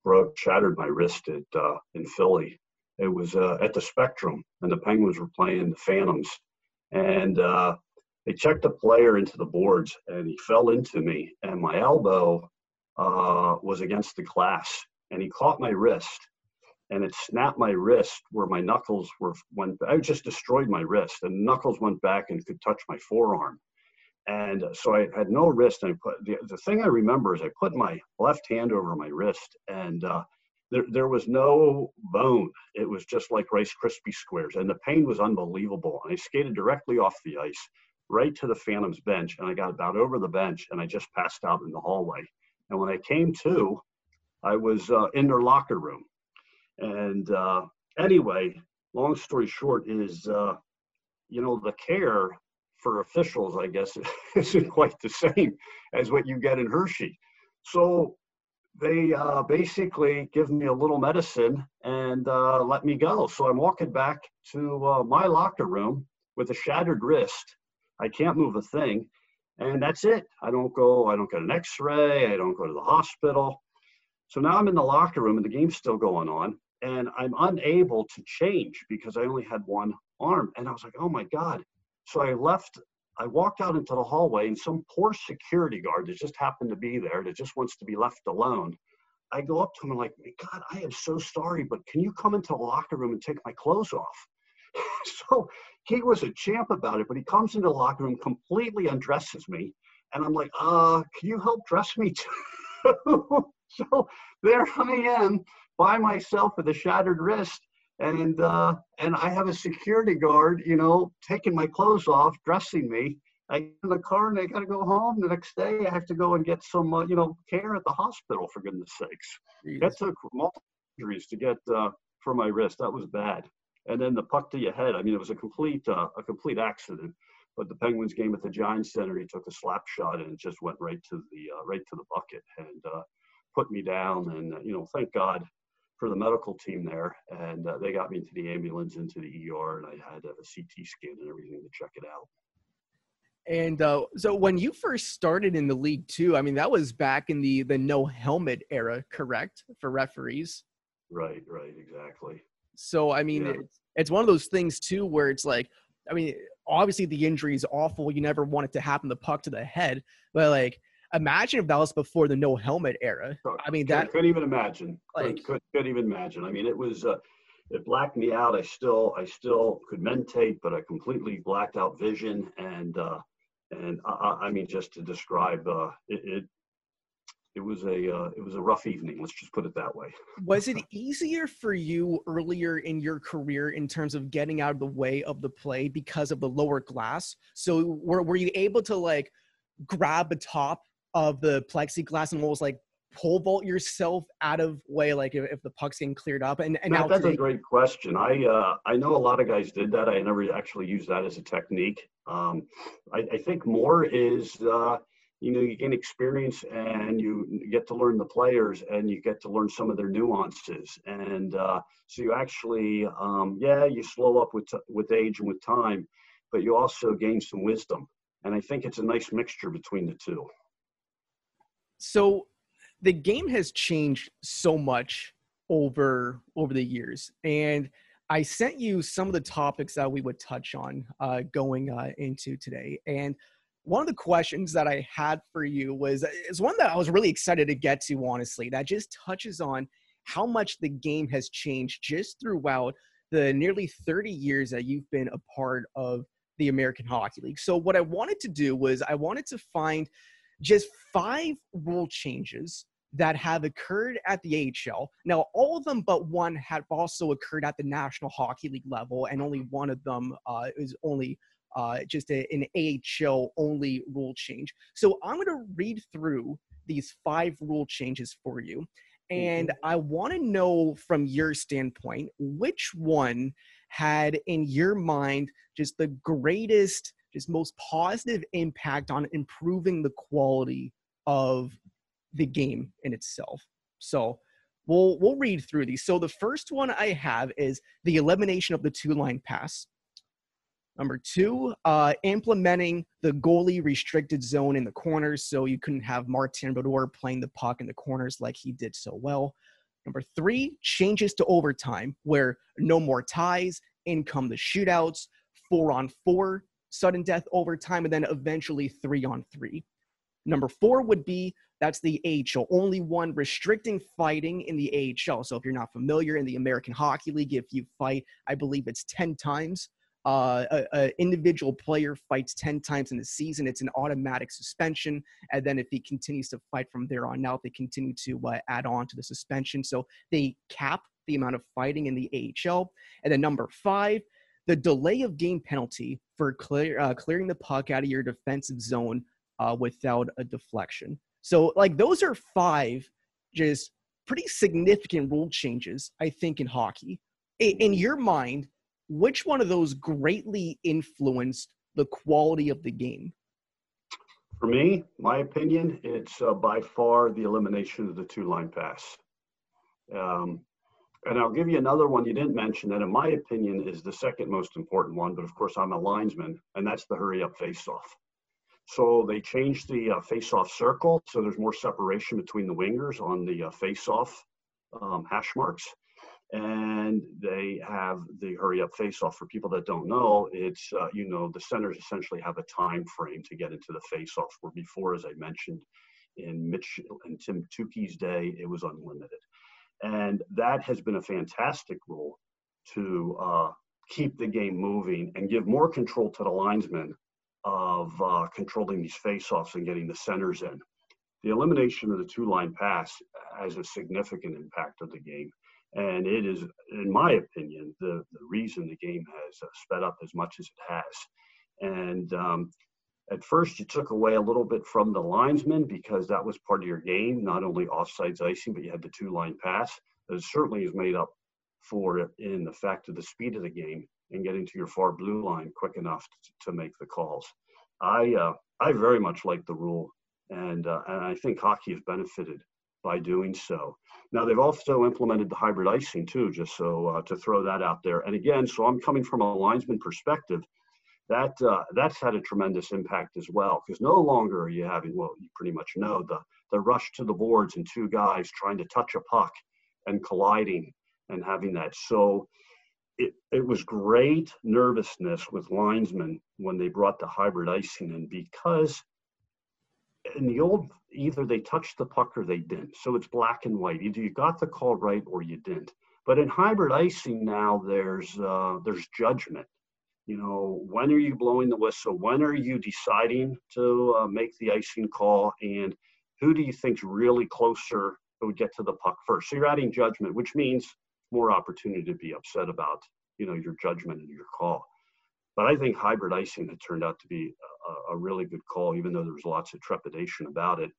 broke shattered my wrist at uh, in Philly. It was uh, at the Spectrum, and the Penguins were playing the Phantoms, and they checked the player into the boards and he fell into me and my elbow uh, was against the glass and he caught my wrist and it snapped my wrist where my knuckles were went i just destroyed my wrist and knuckles went back and could touch my forearm and so i had no wrist and i put the, the thing i remember is i put my left hand over my wrist and uh, there, there was no bone it was just like rice krispie squares and the pain was unbelievable and i skated directly off the ice right to the Phantoms bench, and I got about over the bench, and I just passed out in the hallway. And when I came to, I was uh, in their locker room. And uh, anyway, long story short is, uh, you know, the care for officials, I guess, isn't quite the same as what you get in Hershey. So they uh, basically give me a little medicine and uh, let me go. So I'm walking back to uh, my locker room with a shattered wrist I can't move a thing. And that's it. I don't go, I don't get an x ray, I don't go to the hospital. So now I'm in the locker room and the game's still going on. And I'm unable to change because I only had one arm. And I was like, oh my God. So I left, I walked out into the hallway and some poor security guard that just happened to be there that just wants to be left alone. I go up to him and like, God, I am so sorry, but can you come into the locker room and take my clothes off? so he was a champ about it, but he comes into the locker room, completely undresses me, and I'm like, uh, can you help dress me too? so there I am by myself with a shattered wrist, and uh, and I have a security guard, you know, taking my clothes off, dressing me. I get in the car and I got to go home. The next day, I have to go and get some, uh, you know, care at the hospital. For goodness sakes, Jeez. that took multiple injuries to get uh, for my wrist. That was bad and then the puck to your head. I mean, it was a complete uh, a complete accident. But the Penguins game at the Giants Center, he took a slap shot and it just went right to the uh, right to the bucket and uh, put me down. And uh, you know, thank God for the medical team there, and uh, they got me into the ambulance, into the ER, and I had a CT scan and everything to check it out. And uh, so when you first started in the league too, I mean that was back in the the no helmet era, correct, for referees? Right, right, exactly. So I mean, yeah. it's, it's one of those things too where it's like, I mean, obviously the injury is awful. You never want it to happen, the puck to the head, but like, imagine if that was before the no helmet era. I mean, that couldn't even imagine. Like, could, could, couldn't even imagine. I mean, it was. Uh, it blacked me out. I still, I still could mentate, but I completely blacked out vision, and uh, and I, I mean, just to describe, uh, it, it it was a uh, it was a rough evening. Let's just put it that way. was it easier for you earlier in your career in terms of getting out of the way of the play because of the lower glass? So were were you able to like grab the top of the plexiglass and almost like pole vault yourself out of way like if, if the puck's getting cleared up. And, and Matt, that's a great question. I uh, i know a lot of guys did that. I never actually used that as a technique. Um, I, I, think more is uh, you know you gain experience and you get to learn the players and you get to learn some of their nuances. And uh, so you actually um, yeah you slow up with with age and with time but you also gain some wisdom. And i think it's a nice mixture between the two so the game has changed so much over over the years and i sent you some of the topics that we would touch on uh, going uh, into today and one of the questions that I had for you was is one that I was really excited to get to, honestly, that just touches on how much the game has changed just throughout the nearly 30 years that you've been a part of the American Hockey League. So, what I wanted to do was I wanted to find just five rule changes that have occurred at the AHL. Now, all of them but one have also occurred at the National Hockey League level, and only one of them uh, is only uh, just a, an AHL only rule change. So I'm going to read through these five rule changes for you. And Mm-hmm. I want to know from your standpoint, which one had in your mind just the greatest, just most positive impact on improving the quality of the game in itself. So we'll we'll read through these. So the first one I have is the elimination of the two line pass. Number two, uh, implementing the goalie restricted zone in the corners, so you couldn't have Martin Brodeur playing the puck in the corners like he did so well. Number three, changes to overtime, where no more ties, in come the shootouts, four on four, sudden death over time, and then eventually three on three. Number four would be that's the AHL, only one restricting fighting in the AHL. So if you're not familiar, in the American Hockey League, if you fight, I believe it's 10 times. Uh, a, a individual player fights 10 times in the season, it's an automatic suspension. And then if he continues to fight from there on out, they continue to uh, add on to the suspension. So they cap the amount of fighting in the AHL. And then number five, the delay of game penalty for clear, uh, clearing the puck out of your defensive zone uh, without a deflection. So, like, those are five just pretty significant rule changes, I think, in hockey. I- In your mind, which one of those greatly influenced the quality of the game? For me, my opinion, it's uh, by far the elimination of the two line pass. Um, and I'll give you another one you didn't mention that, in my opinion, is the second most important one. But of course, I'm a linesman, and that's the hurry up face off. So they changed the uh, face off circle, so there's more separation between the wingers on the uh, face off um, hash marks. And they have the hurry up face off. For people that don't know, it's, uh, you know, the centers essentially have a time frame to get into the face off, where before, as I mentioned, in Mitch and Tim Tookey's day, it was unlimited. And that has been a fantastic rule to uh, keep the game moving and give more control to the linesmen of uh, controlling these face-offs and getting the centers in. The elimination of the two-line pass has a significant impact on the game. And it is, in my opinion, the, the reason the game has uh, sped up as much as it has. And um, at first, you took away a little bit from the linesman because that was part of your game, not only offsides icing, but you had the two line pass. That certainly is made up for in the fact of the speed of the game and getting to your far blue line quick enough to, to make the calls. I uh, I very much like the rule, and uh, and I think hockey has benefited by doing so. Now they've also implemented the hybrid icing too, just so uh, to throw that out there. And again, so I'm coming from a linesman perspective that uh, that's had a tremendous impact as well because no longer are you having well you pretty much know the the rush to the boards and two guys trying to touch a puck and colliding and having that. So it, it was great nervousness with linesmen when they brought the hybrid icing in because in the old either they touched the puck or they didn't. So it's black and white. Either you got the call right or you didn't. But in hybrid icing now there's uh, there's judgment you know, when are you blowing the whistle? When are you deciding to uh, make the icing call? And who do you think's really closer who would get to the puck first? So you're adding judgment, which means more opportunity to be upset about, you know, your judgment and your call. But I think hybrid icing had turned out to be a, a really good call, even though there was lots of trepidation about it.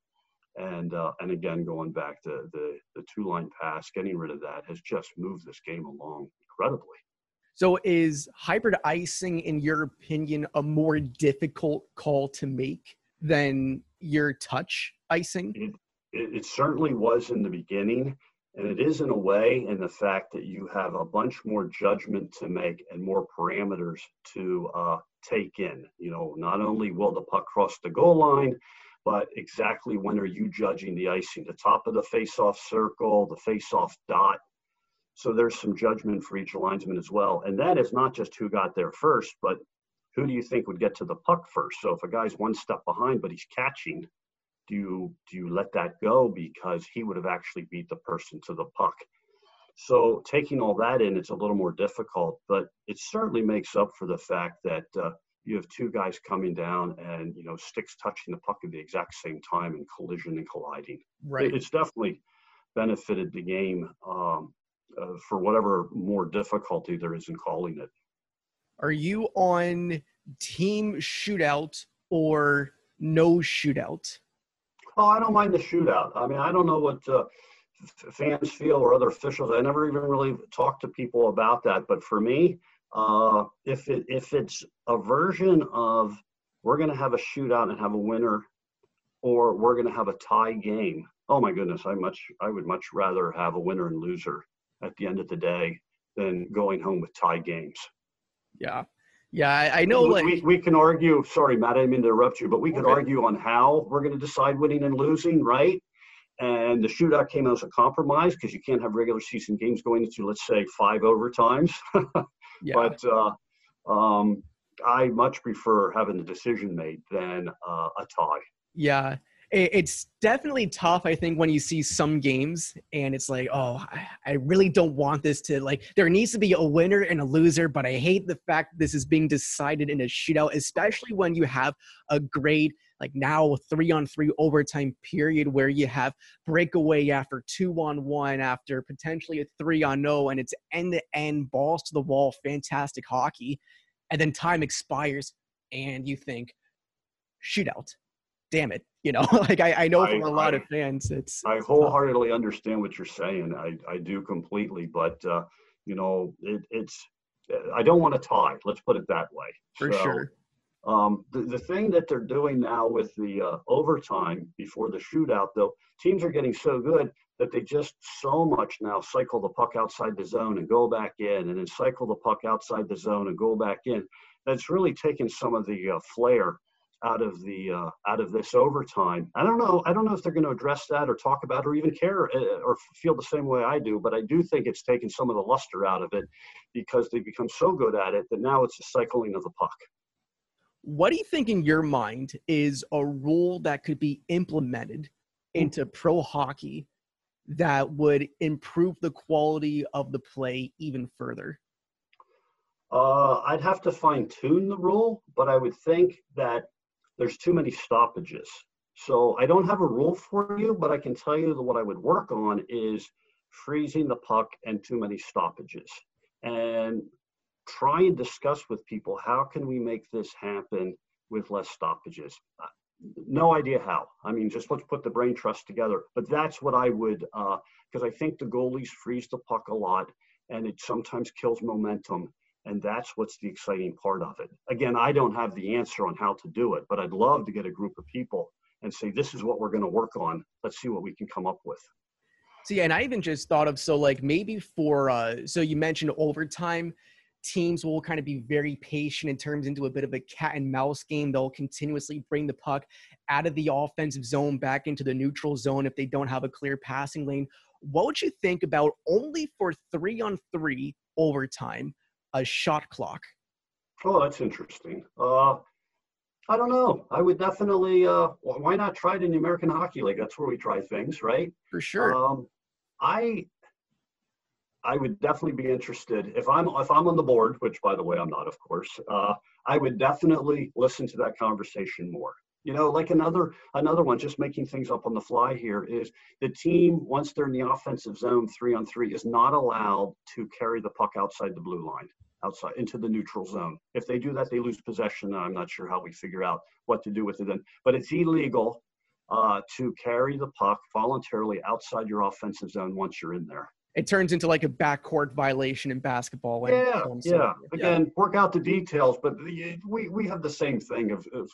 And uh, and again, going back to the the two line pass, getting rid of that has just moved this game along incredibly. So, is hybrid icing, in your opinion, a more difficult call to make than your touch icing? It, it, certainly was in the beginning, and it is in a way in the fact that you have a bunch more judgment to make and more parameters to uh, take in. You know, not only will the puck cross the goal line, but exactly when are you judging the icing? The top of the face-off circle, the face-off dot, so there's some judgment for each linesman as well. And that is not just who got there first, but who do you think would get to the puck first? So if a guy's one step behind but he's catching, do you do you let that go because he would have actually beat the person to the puck? So taking all that in, it's a little more difficult, but it certainly makes up for the fact that uh, you have two guys coming down and you know sticks touching the puck at the exact same time and collision and colliding. Right. It's definitely benefited the game um, uh, for whatever more difficulty there is in calling it. Are you on team shootout or no shootout? Oh, I don't mind the shootout. I mean, I don't know what uh, f- fans feel or other officials. I never even really talked to people about that. But for me, uh, if it if it's a version of we're going to have a shootout and have a winner, or we're going to have a tie game. Oh my goodness, I much I would much rather have a winner and loser at the end of the day than going home with tie games. Yeah. Yeah, I, I know. we, Like, we, we can argue. Sorry, Matt, I didn't mean to interrupt you, but we could Okay. argue on how we're going to decide winning and losing, right? And the shootout came out as a compromise because you can't have regular season games going into, let's say, five overtimes. yeah, But uh, um, I much prefer having the decision made than uh, a tie. yeah. It, it's definitely tough. I think when you see some games and it's like, oh, I, I really don't want this to like. There needs to be a winner and a loser, but I hate the fact this is being decided in a shootout, especially when you have a great like now three on three overtime period where you have breakaway after two on one after potentially a three on no and it's end to end balls to the wall fantastic hockey and then time expires and you think shootout damn it you know like i, I know I- for a lot I- of fans it's I wholeheartedly understand what you're saying. I, I do completely, but uh, you know, it, it's I don't want to tie. Let's put it that way. for So, sure Um, the, the thing that they're doing now with the uh, overtime before the shootout, though, teams are getting so good that they just so much now cycle the puck outside the zone and go back in, and then cycle the puck outside the zone and go back in. That's really taken some of the uh, flair out of the uh, out of this overtime. I don't know. I don't know if they're going to address that or talk about it or even care uh, or feel the same way I do. But I do think it's taken some of the luster out of it because they've become so good at it that now it's a cycling of the puck. what do you think in your mind is a rule that could be implemented into pro hockey that would improve the quality of the play even further Uh, I'd have to fine tune the rule, but I would think that there's too many stoppages. So I don't have a rule for you, but I can tell you that what I would work on is freezing the puck and too many stoppages. And try and discuss with people how can we make this happen with less stoppages. Uh, No idea how. I mean, just let's put the brain trust together. But that's what I would, because I think the goalies freeze the puck a lot, and it sometimes kills momentum and that's what's the exciting part of it again i don't have the answer on how to do it but i'd love to get a group of people and say this is what we're going to work on let's see what we can come up with See, and I even just thought of so like maybe for uh so you mentioned overtime teams will kind of be very patient and turns into a bit of a cat and mouse game. They'll continuously bring the puck out of the offensive zone back into the neutral zone if they don't have a clear passing lane. What would you think about only for three on three overtime, a shot clock? oh that's interesting uh, i don't know i would definitely uh, why not try it in the american hockey league that's where we try things right For sure. Um, I I would definitely be interested if I'm if I'm on the board, which by the way I'm not, of course. Uh, I would definitely listen to that conversation more. You know, like another another one, just making things up on the fly here is the team once they're in the offensive zone, three on three, is not allowed to carry the puck outside the blue line, outside into the neutral zone. If they do that, they lose possession. I'm not sure how we figure out what to do with it then, but it's illegal uh, to carry the puck voluntarily outside your offensive zone once you're in there. it turns into like a backcourt violation in basketball. when- Yeah, um, so- yeah. Again, work out the details, but the- we we have the same thing of, of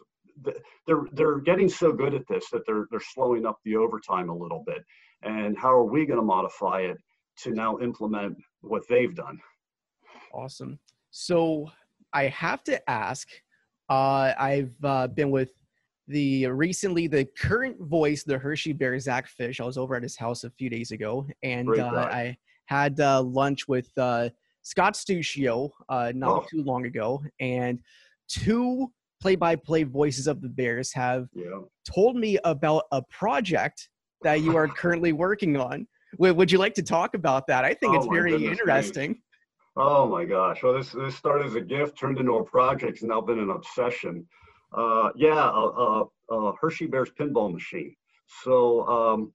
they're they're getting so good at this that they're they're slowing up the overtime a little bit. And how are we going to modify it to now implement what they've done? Awesome. So I have to ask. Uh, I've uh, been with the recently the current voice, the Hershey Bear, Zach Fisch. I was over at his house a few days ago, and uh. I had uh, lunch with uh, Scott Stuccio uh, not Oh. too long ago, and two play-by-play voices of the Bears have Yeah. told me about a project that you are currently working on. Would, you like to talk about that? I think Oh it's very goodness interesting. Oh my gosh! Well, this this started as a gift, turned into a project, it's now been an obsession. Uh, yeah, a, a, a Hershey Bears pinball machine. So um,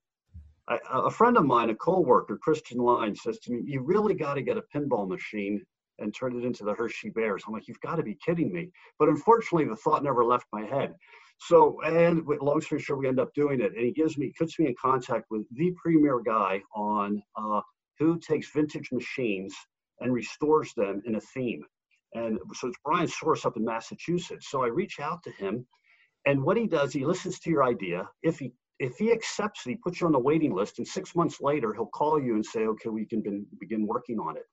I, a friend of mine, a coworker, Christian Line, says to me, "You really got to get a pinball machine and turn it into the Hershey Bears. I'm like, you've got to be kidding me. But unfortunately, the thought never left my head. So, and with long story short, we end up doing it. And he gives me, puts me in contact with the premier guy on uh, who takes vintage machines and restores them in a theme. And so it's Brian Source up in Massachusetts. So I reach out to him, and what he does, he listens to your idea. If he if he accepts it, he puts you on the waiting list, and six months later, he'll call you and say, "Okay, we can begin working on it."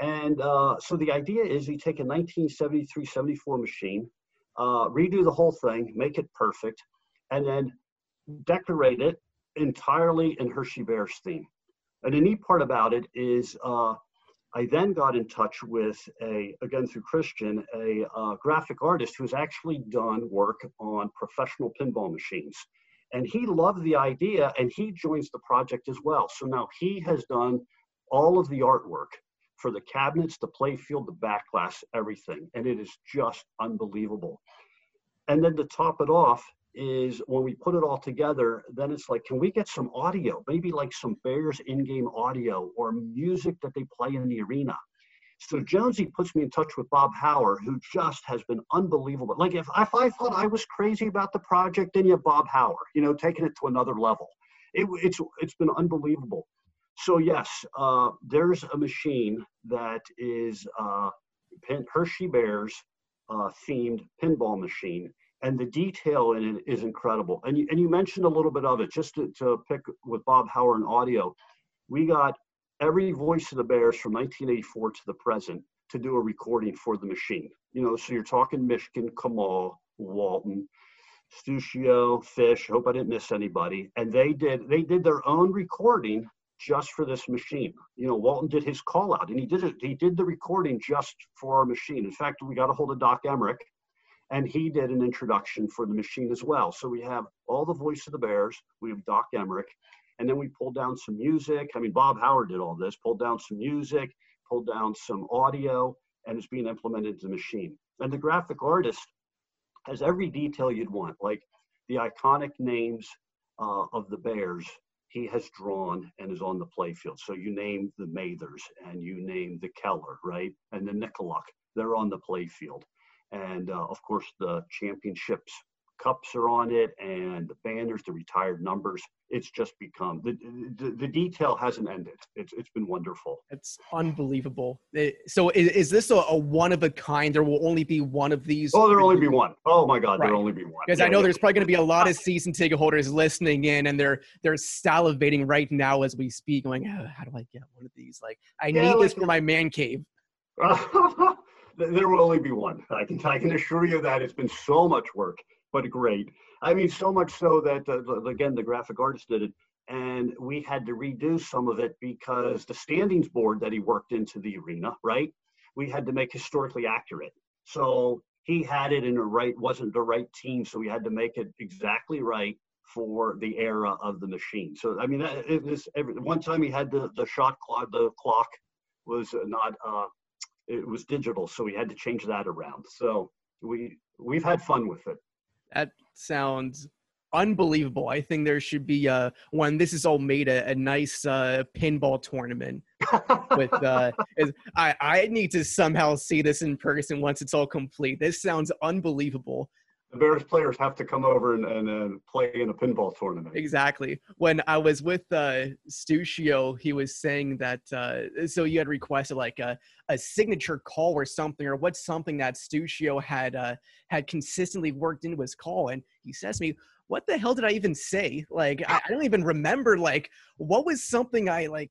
And uh, so the idea is you take a 1973-74 machine, uh, redo the whole thing, make it perfect, and then decorate it entirely in Hershey Bears theme. And the neat part about it is uh, I then got in touch with a, again through Christian, a uh, graphic artist who's actually done work on professional pinball machines. And he loved the idea and he joins the project as well. So now he has done all of the artwork for the cabinets, the playfield, the back glass, everything. And it is just unbelievable. And then to top it off is when we put it all together, then it's like, can we get some audio? Maybe like some Bears in-game audio or music that they play in the arena. So Jonesy puts me in touch with Bob Hauer, who just has been unbelievable. Like if, if I thought I was crazy about the project, then you have Bob Hauer, you know, taking it to another level. It, it's it's been unbelievable. So yes, uh, there's a machine that is uh, Hershey Bears uh, themed pinball machine, and the detail in it is incredible. And you, and you mentioned a little bit of it, just to, to pick with Bob Howard and audio. We got every voice of the Bears from 1984 to the present to do a recording for the machine. You know, so you're talking Michigan, Kamal, Walton, Stuccio, Fisch. Hope I didn't miss anybody. And they did they did their own recording just for this machine. You know, Walton did his call out, and he did it. He did the recording just for our machine. In fact, we got a hold of Doc Emrick, and he did an introduction for the machine as well. So we have all the voice of the Bears. We have Doc Emrick, and then we pulled down some music. I mean, Bob Howard did all this. Pulled down some music, pulled down some audio, and it's being implemented into the machine. And the graphic artist has every detail you'd want, like the iconic names uh, of the Bears he has drawn and is on the playfield. So you name the Mathers and you name the Keller, right? And the Nykoluk, they're on the playfield. And uh, of course, the championships cups are on it and the banners, the retired numbers. It's just become the, the, the detail hasn't ended. It's, it's been wonderful. It's unbelievable. It, so is, is this a, a, one of a kind? There will only be one of these. Oh, there'll only be one. Oh my God, right. there'll only be one. Because I know there's probably going to be a lot of season ticket holders listening in, and they're they're salivating right now as we speak, going, oh, "How do I get one of these? Like, I yeah, need like, this for my man cave." there will only be one. I can I can assure you that it's been so much work but great. I mean, so much so that uh, again, the graphic artist did it, and we had to redo some of it because the standings board that he worked into the arena, right? We had to make historically accurate. So he had it in the right, wasn't the right team, so we had to make it exactly right for the era of the machine. So I mean, it was every, one time he had the the shot clock, the clock was not, uh, it was digital, so we had to change that around. So we we've had fun with it. That sounds unbelievable. I think there should be uh when this is all made a, a nice uh pinball tournament with uh is, I I need to somehow see this in person once it's all complete. This sounds unbelievable the Bears players have to come over and, and uh, play in a pinball tournament. Exactly. When I was with uh, Stuccio, he was saying that uh, so you had requested like a, a signature call or something, or what's something that Stuccio had uh, had consistently worked into his call, and he says to me, "What the hell did I even say? Like I, I don't even remember. Like what was something I like."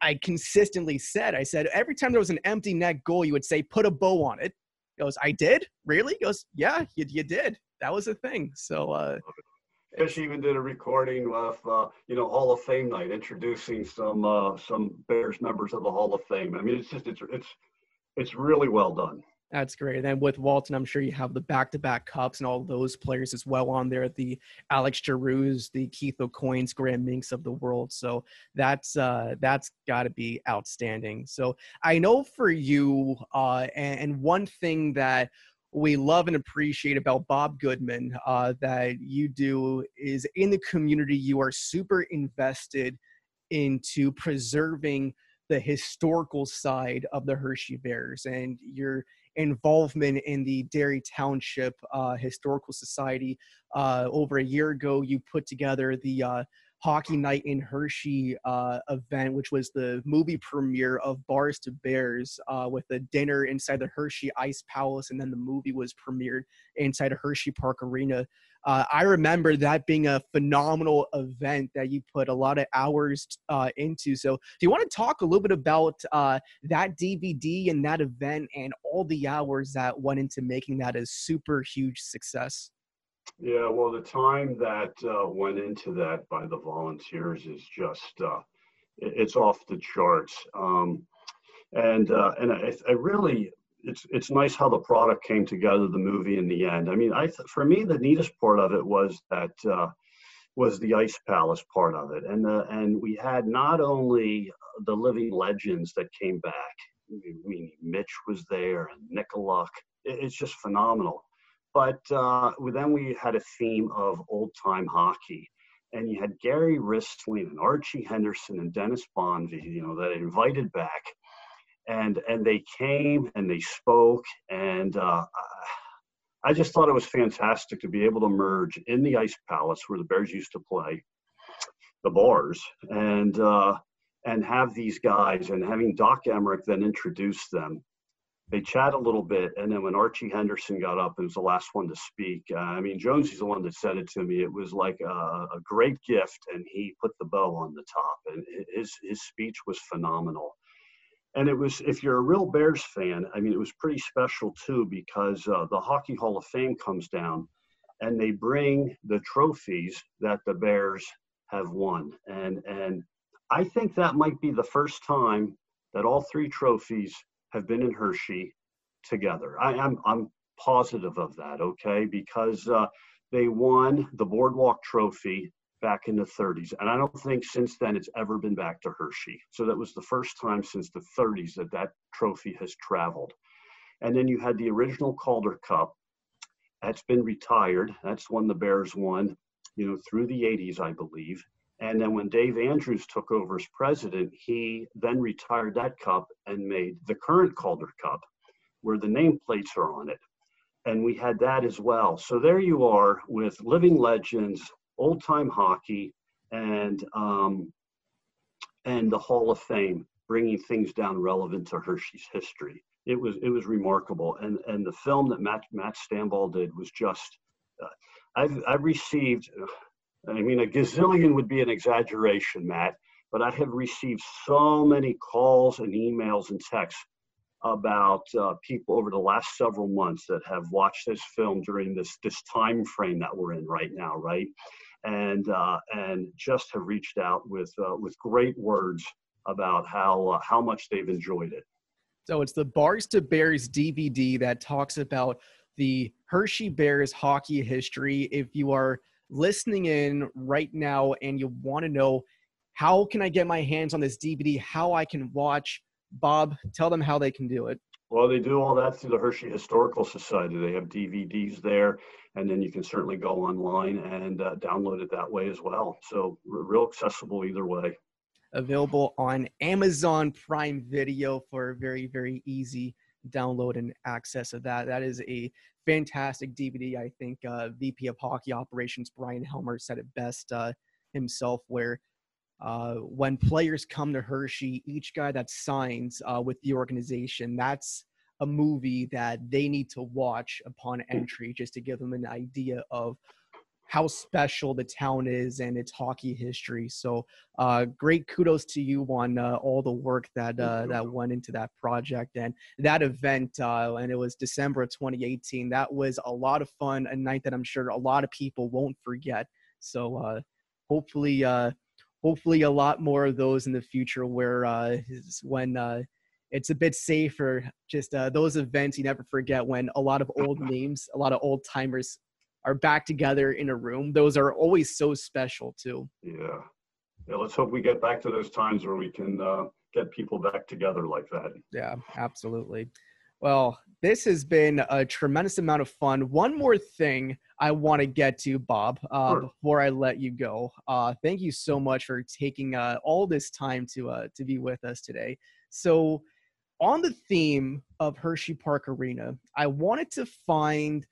I consistently said, I said every time there was an empty net goal, you would say, put a bow on it goes, I did? Really? He goes, Yeah, you, you did. That was a thing. So, uh, Fisch even did a recording of, uh, you know, Hall of Fame night, introducing some uh, some Bears members of the Hall of Fame. I mean, it's just it's it's it's really well done. That's great. And then with Walton, I'm sure you have the back-to-back cups and all those players as well on there. The Alex Giroux, the Keith Aucoins, Graham Minks of the world. So that's uh, that's got to be outstanding. So I know for you, uh, and, and one thing that we love and appreciate about Bob Goodman uh, that you do is in the community, you are super invested into preserving the historical side of the Hershey Bears and your involvement in the Derry Township uh, Historical Society. Uh, over a year ago, you put together the uh, Hockey Night in Hershey uh, event, which was the movie premiere of Bars to Bears uh, with a dinner inside the Hershey Ice Palace, and then the movie was premiered inside a Hershey Park Arena. Uh, I remember that being a phenomenal event that you put a lot of hours uh, into. So, do you want to talk a little bit about uh, that DVD and that event and all the hours that went into making that a super huge success? Yeah, well, the time that uh, went into that by the volunteers is just, uh, it's off the charts. Um, and uh, and I, I, really, it's it's nice how the product came together, the movie in the end. I mean, I for me, the neatest part of it was that uh, was the Ice Palace part of it, and the, and we had not only the living legends that came back. I mean, Mitch was there and Nykoluk. It's just phenomenal but uh, then we had a theme of old time hockey. And you had Gary Rissling and Archie Henderson and Dennis Bonvie, you know, that invited back. And, and they came and they spoke. And uh, I just thought it was fantastic to be able to merge in the Ice Palace where the Bears used to play, the bars, and, uh, and have these guys and having Doc Emrick then introduce them they chat a little bit, and then when Archie Henderson got up and was the last one to speak, uh, I mean, Jonesy's the one that said it to me. It was like a, a, great gift, and he put the bow on the top, and his his speech was phenomenal. And it was, if you're a real Bears fan, I mean, it was pretty special too because uh, the Hockey Hall of Fame comes down, and they bring the trophies that the Bears have won, and and I think that might be the first time that all three trophies have been in Hershey together. I, am I'm, I'm positive of that, okay, because uh, they won the Boardwalk Trophy back in the 30s, and I don't think since then it's ever been back to Hershey. So that was the first time since the 30s that that trophy has traveled. And then you had the original Calder Cup. That's been retired. That's one the Bears won, you know, through the 80s, I believe. And then when Dave Andrews took over as president, he then retired that cup and made the current Calder Cup, where the nameplates are on it. And we had that as well. So there you are with living legends, old time hockey, and um, and the Hall of Fame, bringing things down relevant to Hershey's history. It was it was remarkable, and and the film that Matt Matt Stambaugh did was just. Uh, I've I've received I mean, a gazillion would be an exaggeration, Matt, but I have received so many calls and emails and texts about uh, people over the last several months that have watched this film during this this time frame that we're in right now, right? And uh, and just have reached out with uh, with great words about how uh, how much they've enjoyed it. So it's the Bars to Bears DVD that talks about the Hershey Bears hockey history. If you are listening in right now and you want to know how can I get my hands on this DVD, how I can watch, Bob, tell them how they can do it. Well, they do all that through the Hershey Historical Society. They have DVDs there, and then you can certainly go online and uh, download it that way as well. So, real accessible either way. Available on Amazon Prime Video for very, very easy download and access of that. That is a fantastic DVD. I think uh, VP of Hockey Operations Bryan Helmer said it best uh, himself, where uh, when players come to Hershey, each guy that signs uh, with the organization, that's a movie that they need to watch upon entry just to give them an idea of how special the town is and its hockey history. So, uh, great kudos to you on uh, all the work that uh, that went into that project and that event. Uh, and it was December of 2018. That was a lot of fun, a night that I'm sure a lot of people won't forget. So, uh, hopefully, uh, hopefully, a lot more of those in the future. Where uh, when uh, it's a bit safer, just uh, those events you never forget when a lot of old names, a lot of old timers are back together in a room. Those are always so special too. Yeah. Yeah, let's hope we get back to those times where we can uh, get people back together like that. Yeah, absolutely. Well, this has been a tremendous amount of fun. One more thing I want to get to, Bob, uh, Sure. before I let you go. Uh, thank you so much for taking uh, all this time to uh, to be with us today. So, on the theme of Hershey Park Arena, I wanted to find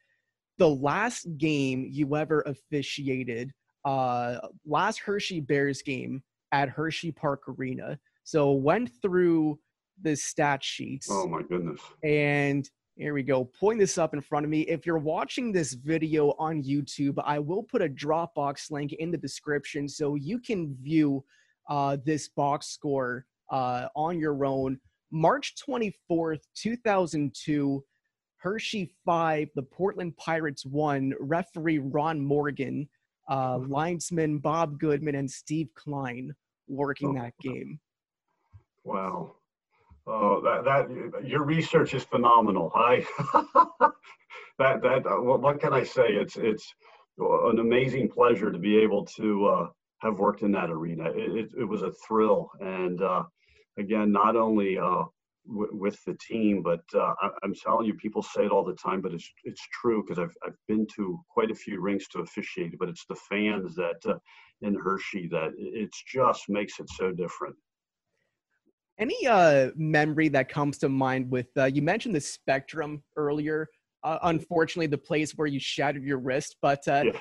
the last game you ever officiated, uh, last Hershey Bears game at Hershey Park Arena. So, went through the stat sheets Oh my goodness. and here we go. Pulling this up in front of me. If you're watching this video on YouTube, I will put a Dropbox link in the description so you can view uh, this box score uh, on your own. March 24th, 2002, Hershey 5, the Portland Pirates 1, referee Ron Morgan, uh, linesman Bob Goodman, and Steve Klein working that game. Wow. Oh, that, that your research is phenomenal. I that that uh, what, what can I say? It's it's an amazing pleasure to be able to uh, have worked in that arena. It, it, it was a thrill, and uh, again, not only uh, w- with the team, but uh, I, I'm telling you, people say it all the time, but it's it's true because I've I've been to quite a few rinks to officiate, but it's the fans that uh, in Hershey that it just makes it so different. Any uh memory that comes to mind with uh, you mentioned the spectrum earlier. Uh, unfortunately, the place where you shattered your wrist, but uh, Yeah.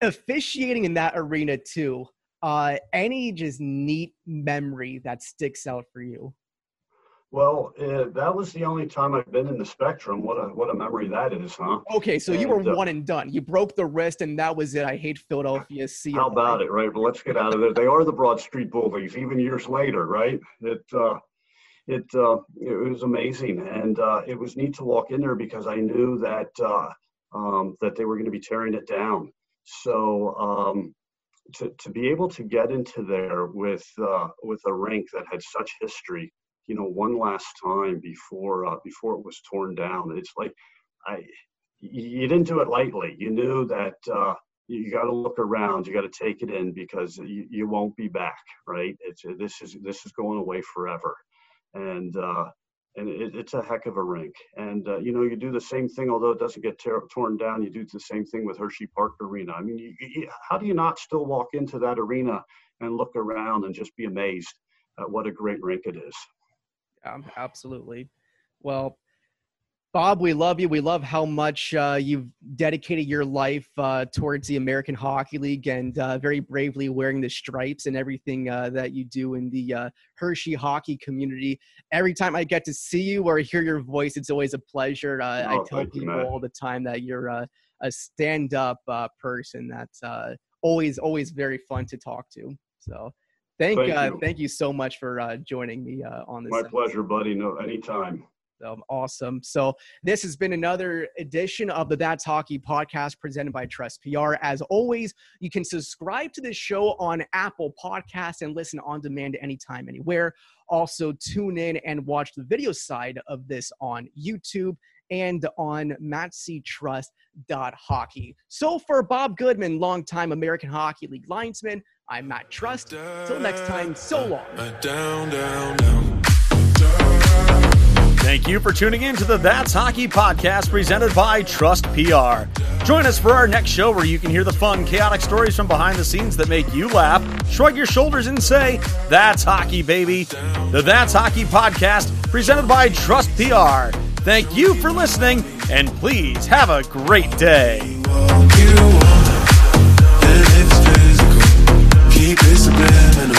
officiating in that arena too. Uh, any just neat memory that sticks out for you? Well, uh, that was the only time I've been in the spectrum. What a what a memory that is, huh? Okay, so you were uh, one and done. You broke the wrist, and that was it. I hate Philadelphia. See. How about it, right? But let's get out of there. They are the Broad Street Bullies, even years later, right? It uh, it uh, it was amazing, and uh, it was neat to walk in there because I knew that uh, um, that they were going to be tearing it down. So um, to to be able to get into there with uh, with a rink that had such history, you know, one last time before uh, before it was torn down, it's like I you didn't do it lightly. You knew that. Uh, you got to look around you got to take it in because you, you won't be back right it's this is this is going away forever and uh and it, it's a heck of a rink and uh, you know you do the same thing although it doesn't get torn down you do the same thing with hershey park arena i mean you, you, how do you not still walk into that arena and look around and just be amazed at what a great rink it is Um, absolutely. Well, Bob, we love you. We love how much uh, you've dedicated your life uh, towards the American Hockey League and uh, very bravely wearing the stripes and everything uh, that you do in the uh, Hershey hockey community. Every time I get to see you or hear your voice, it's always a pleasure. Uh, I Oh, tell thank you, people all the time that you're a, a stand up uh, person that's uh, always, always very fun to talk to. So. Thank, Thank uh, you. thank you so much for uh, joining me uh, on this. my episode. pleasure buddy no anytime Um, awesome. So this has been another edition of the That's Hockey podcast presented by Trust PR. As always, you can subscribe to this show on Apple Podcasts and listen on demand anytime, anywhere. Also, tune in and watch the video side of this on YouTube and on mattctrust.hockey. So for Bob Goodman, longtime American Hockey League linesman, I'm Matt Trust. Till next time, so long. Down, down, down. Thank you for tuning in to the That's Hockey podcast presented by Trust PR. Join us for our next show where you can hear the fun, chaotic stories from behind the scenes that make you laugh, shrug your shoulders, and say, That's hockey, baby. The That's Hockey podcast presented by Trust PR. Thank you for listening, and please have a great day. Walk you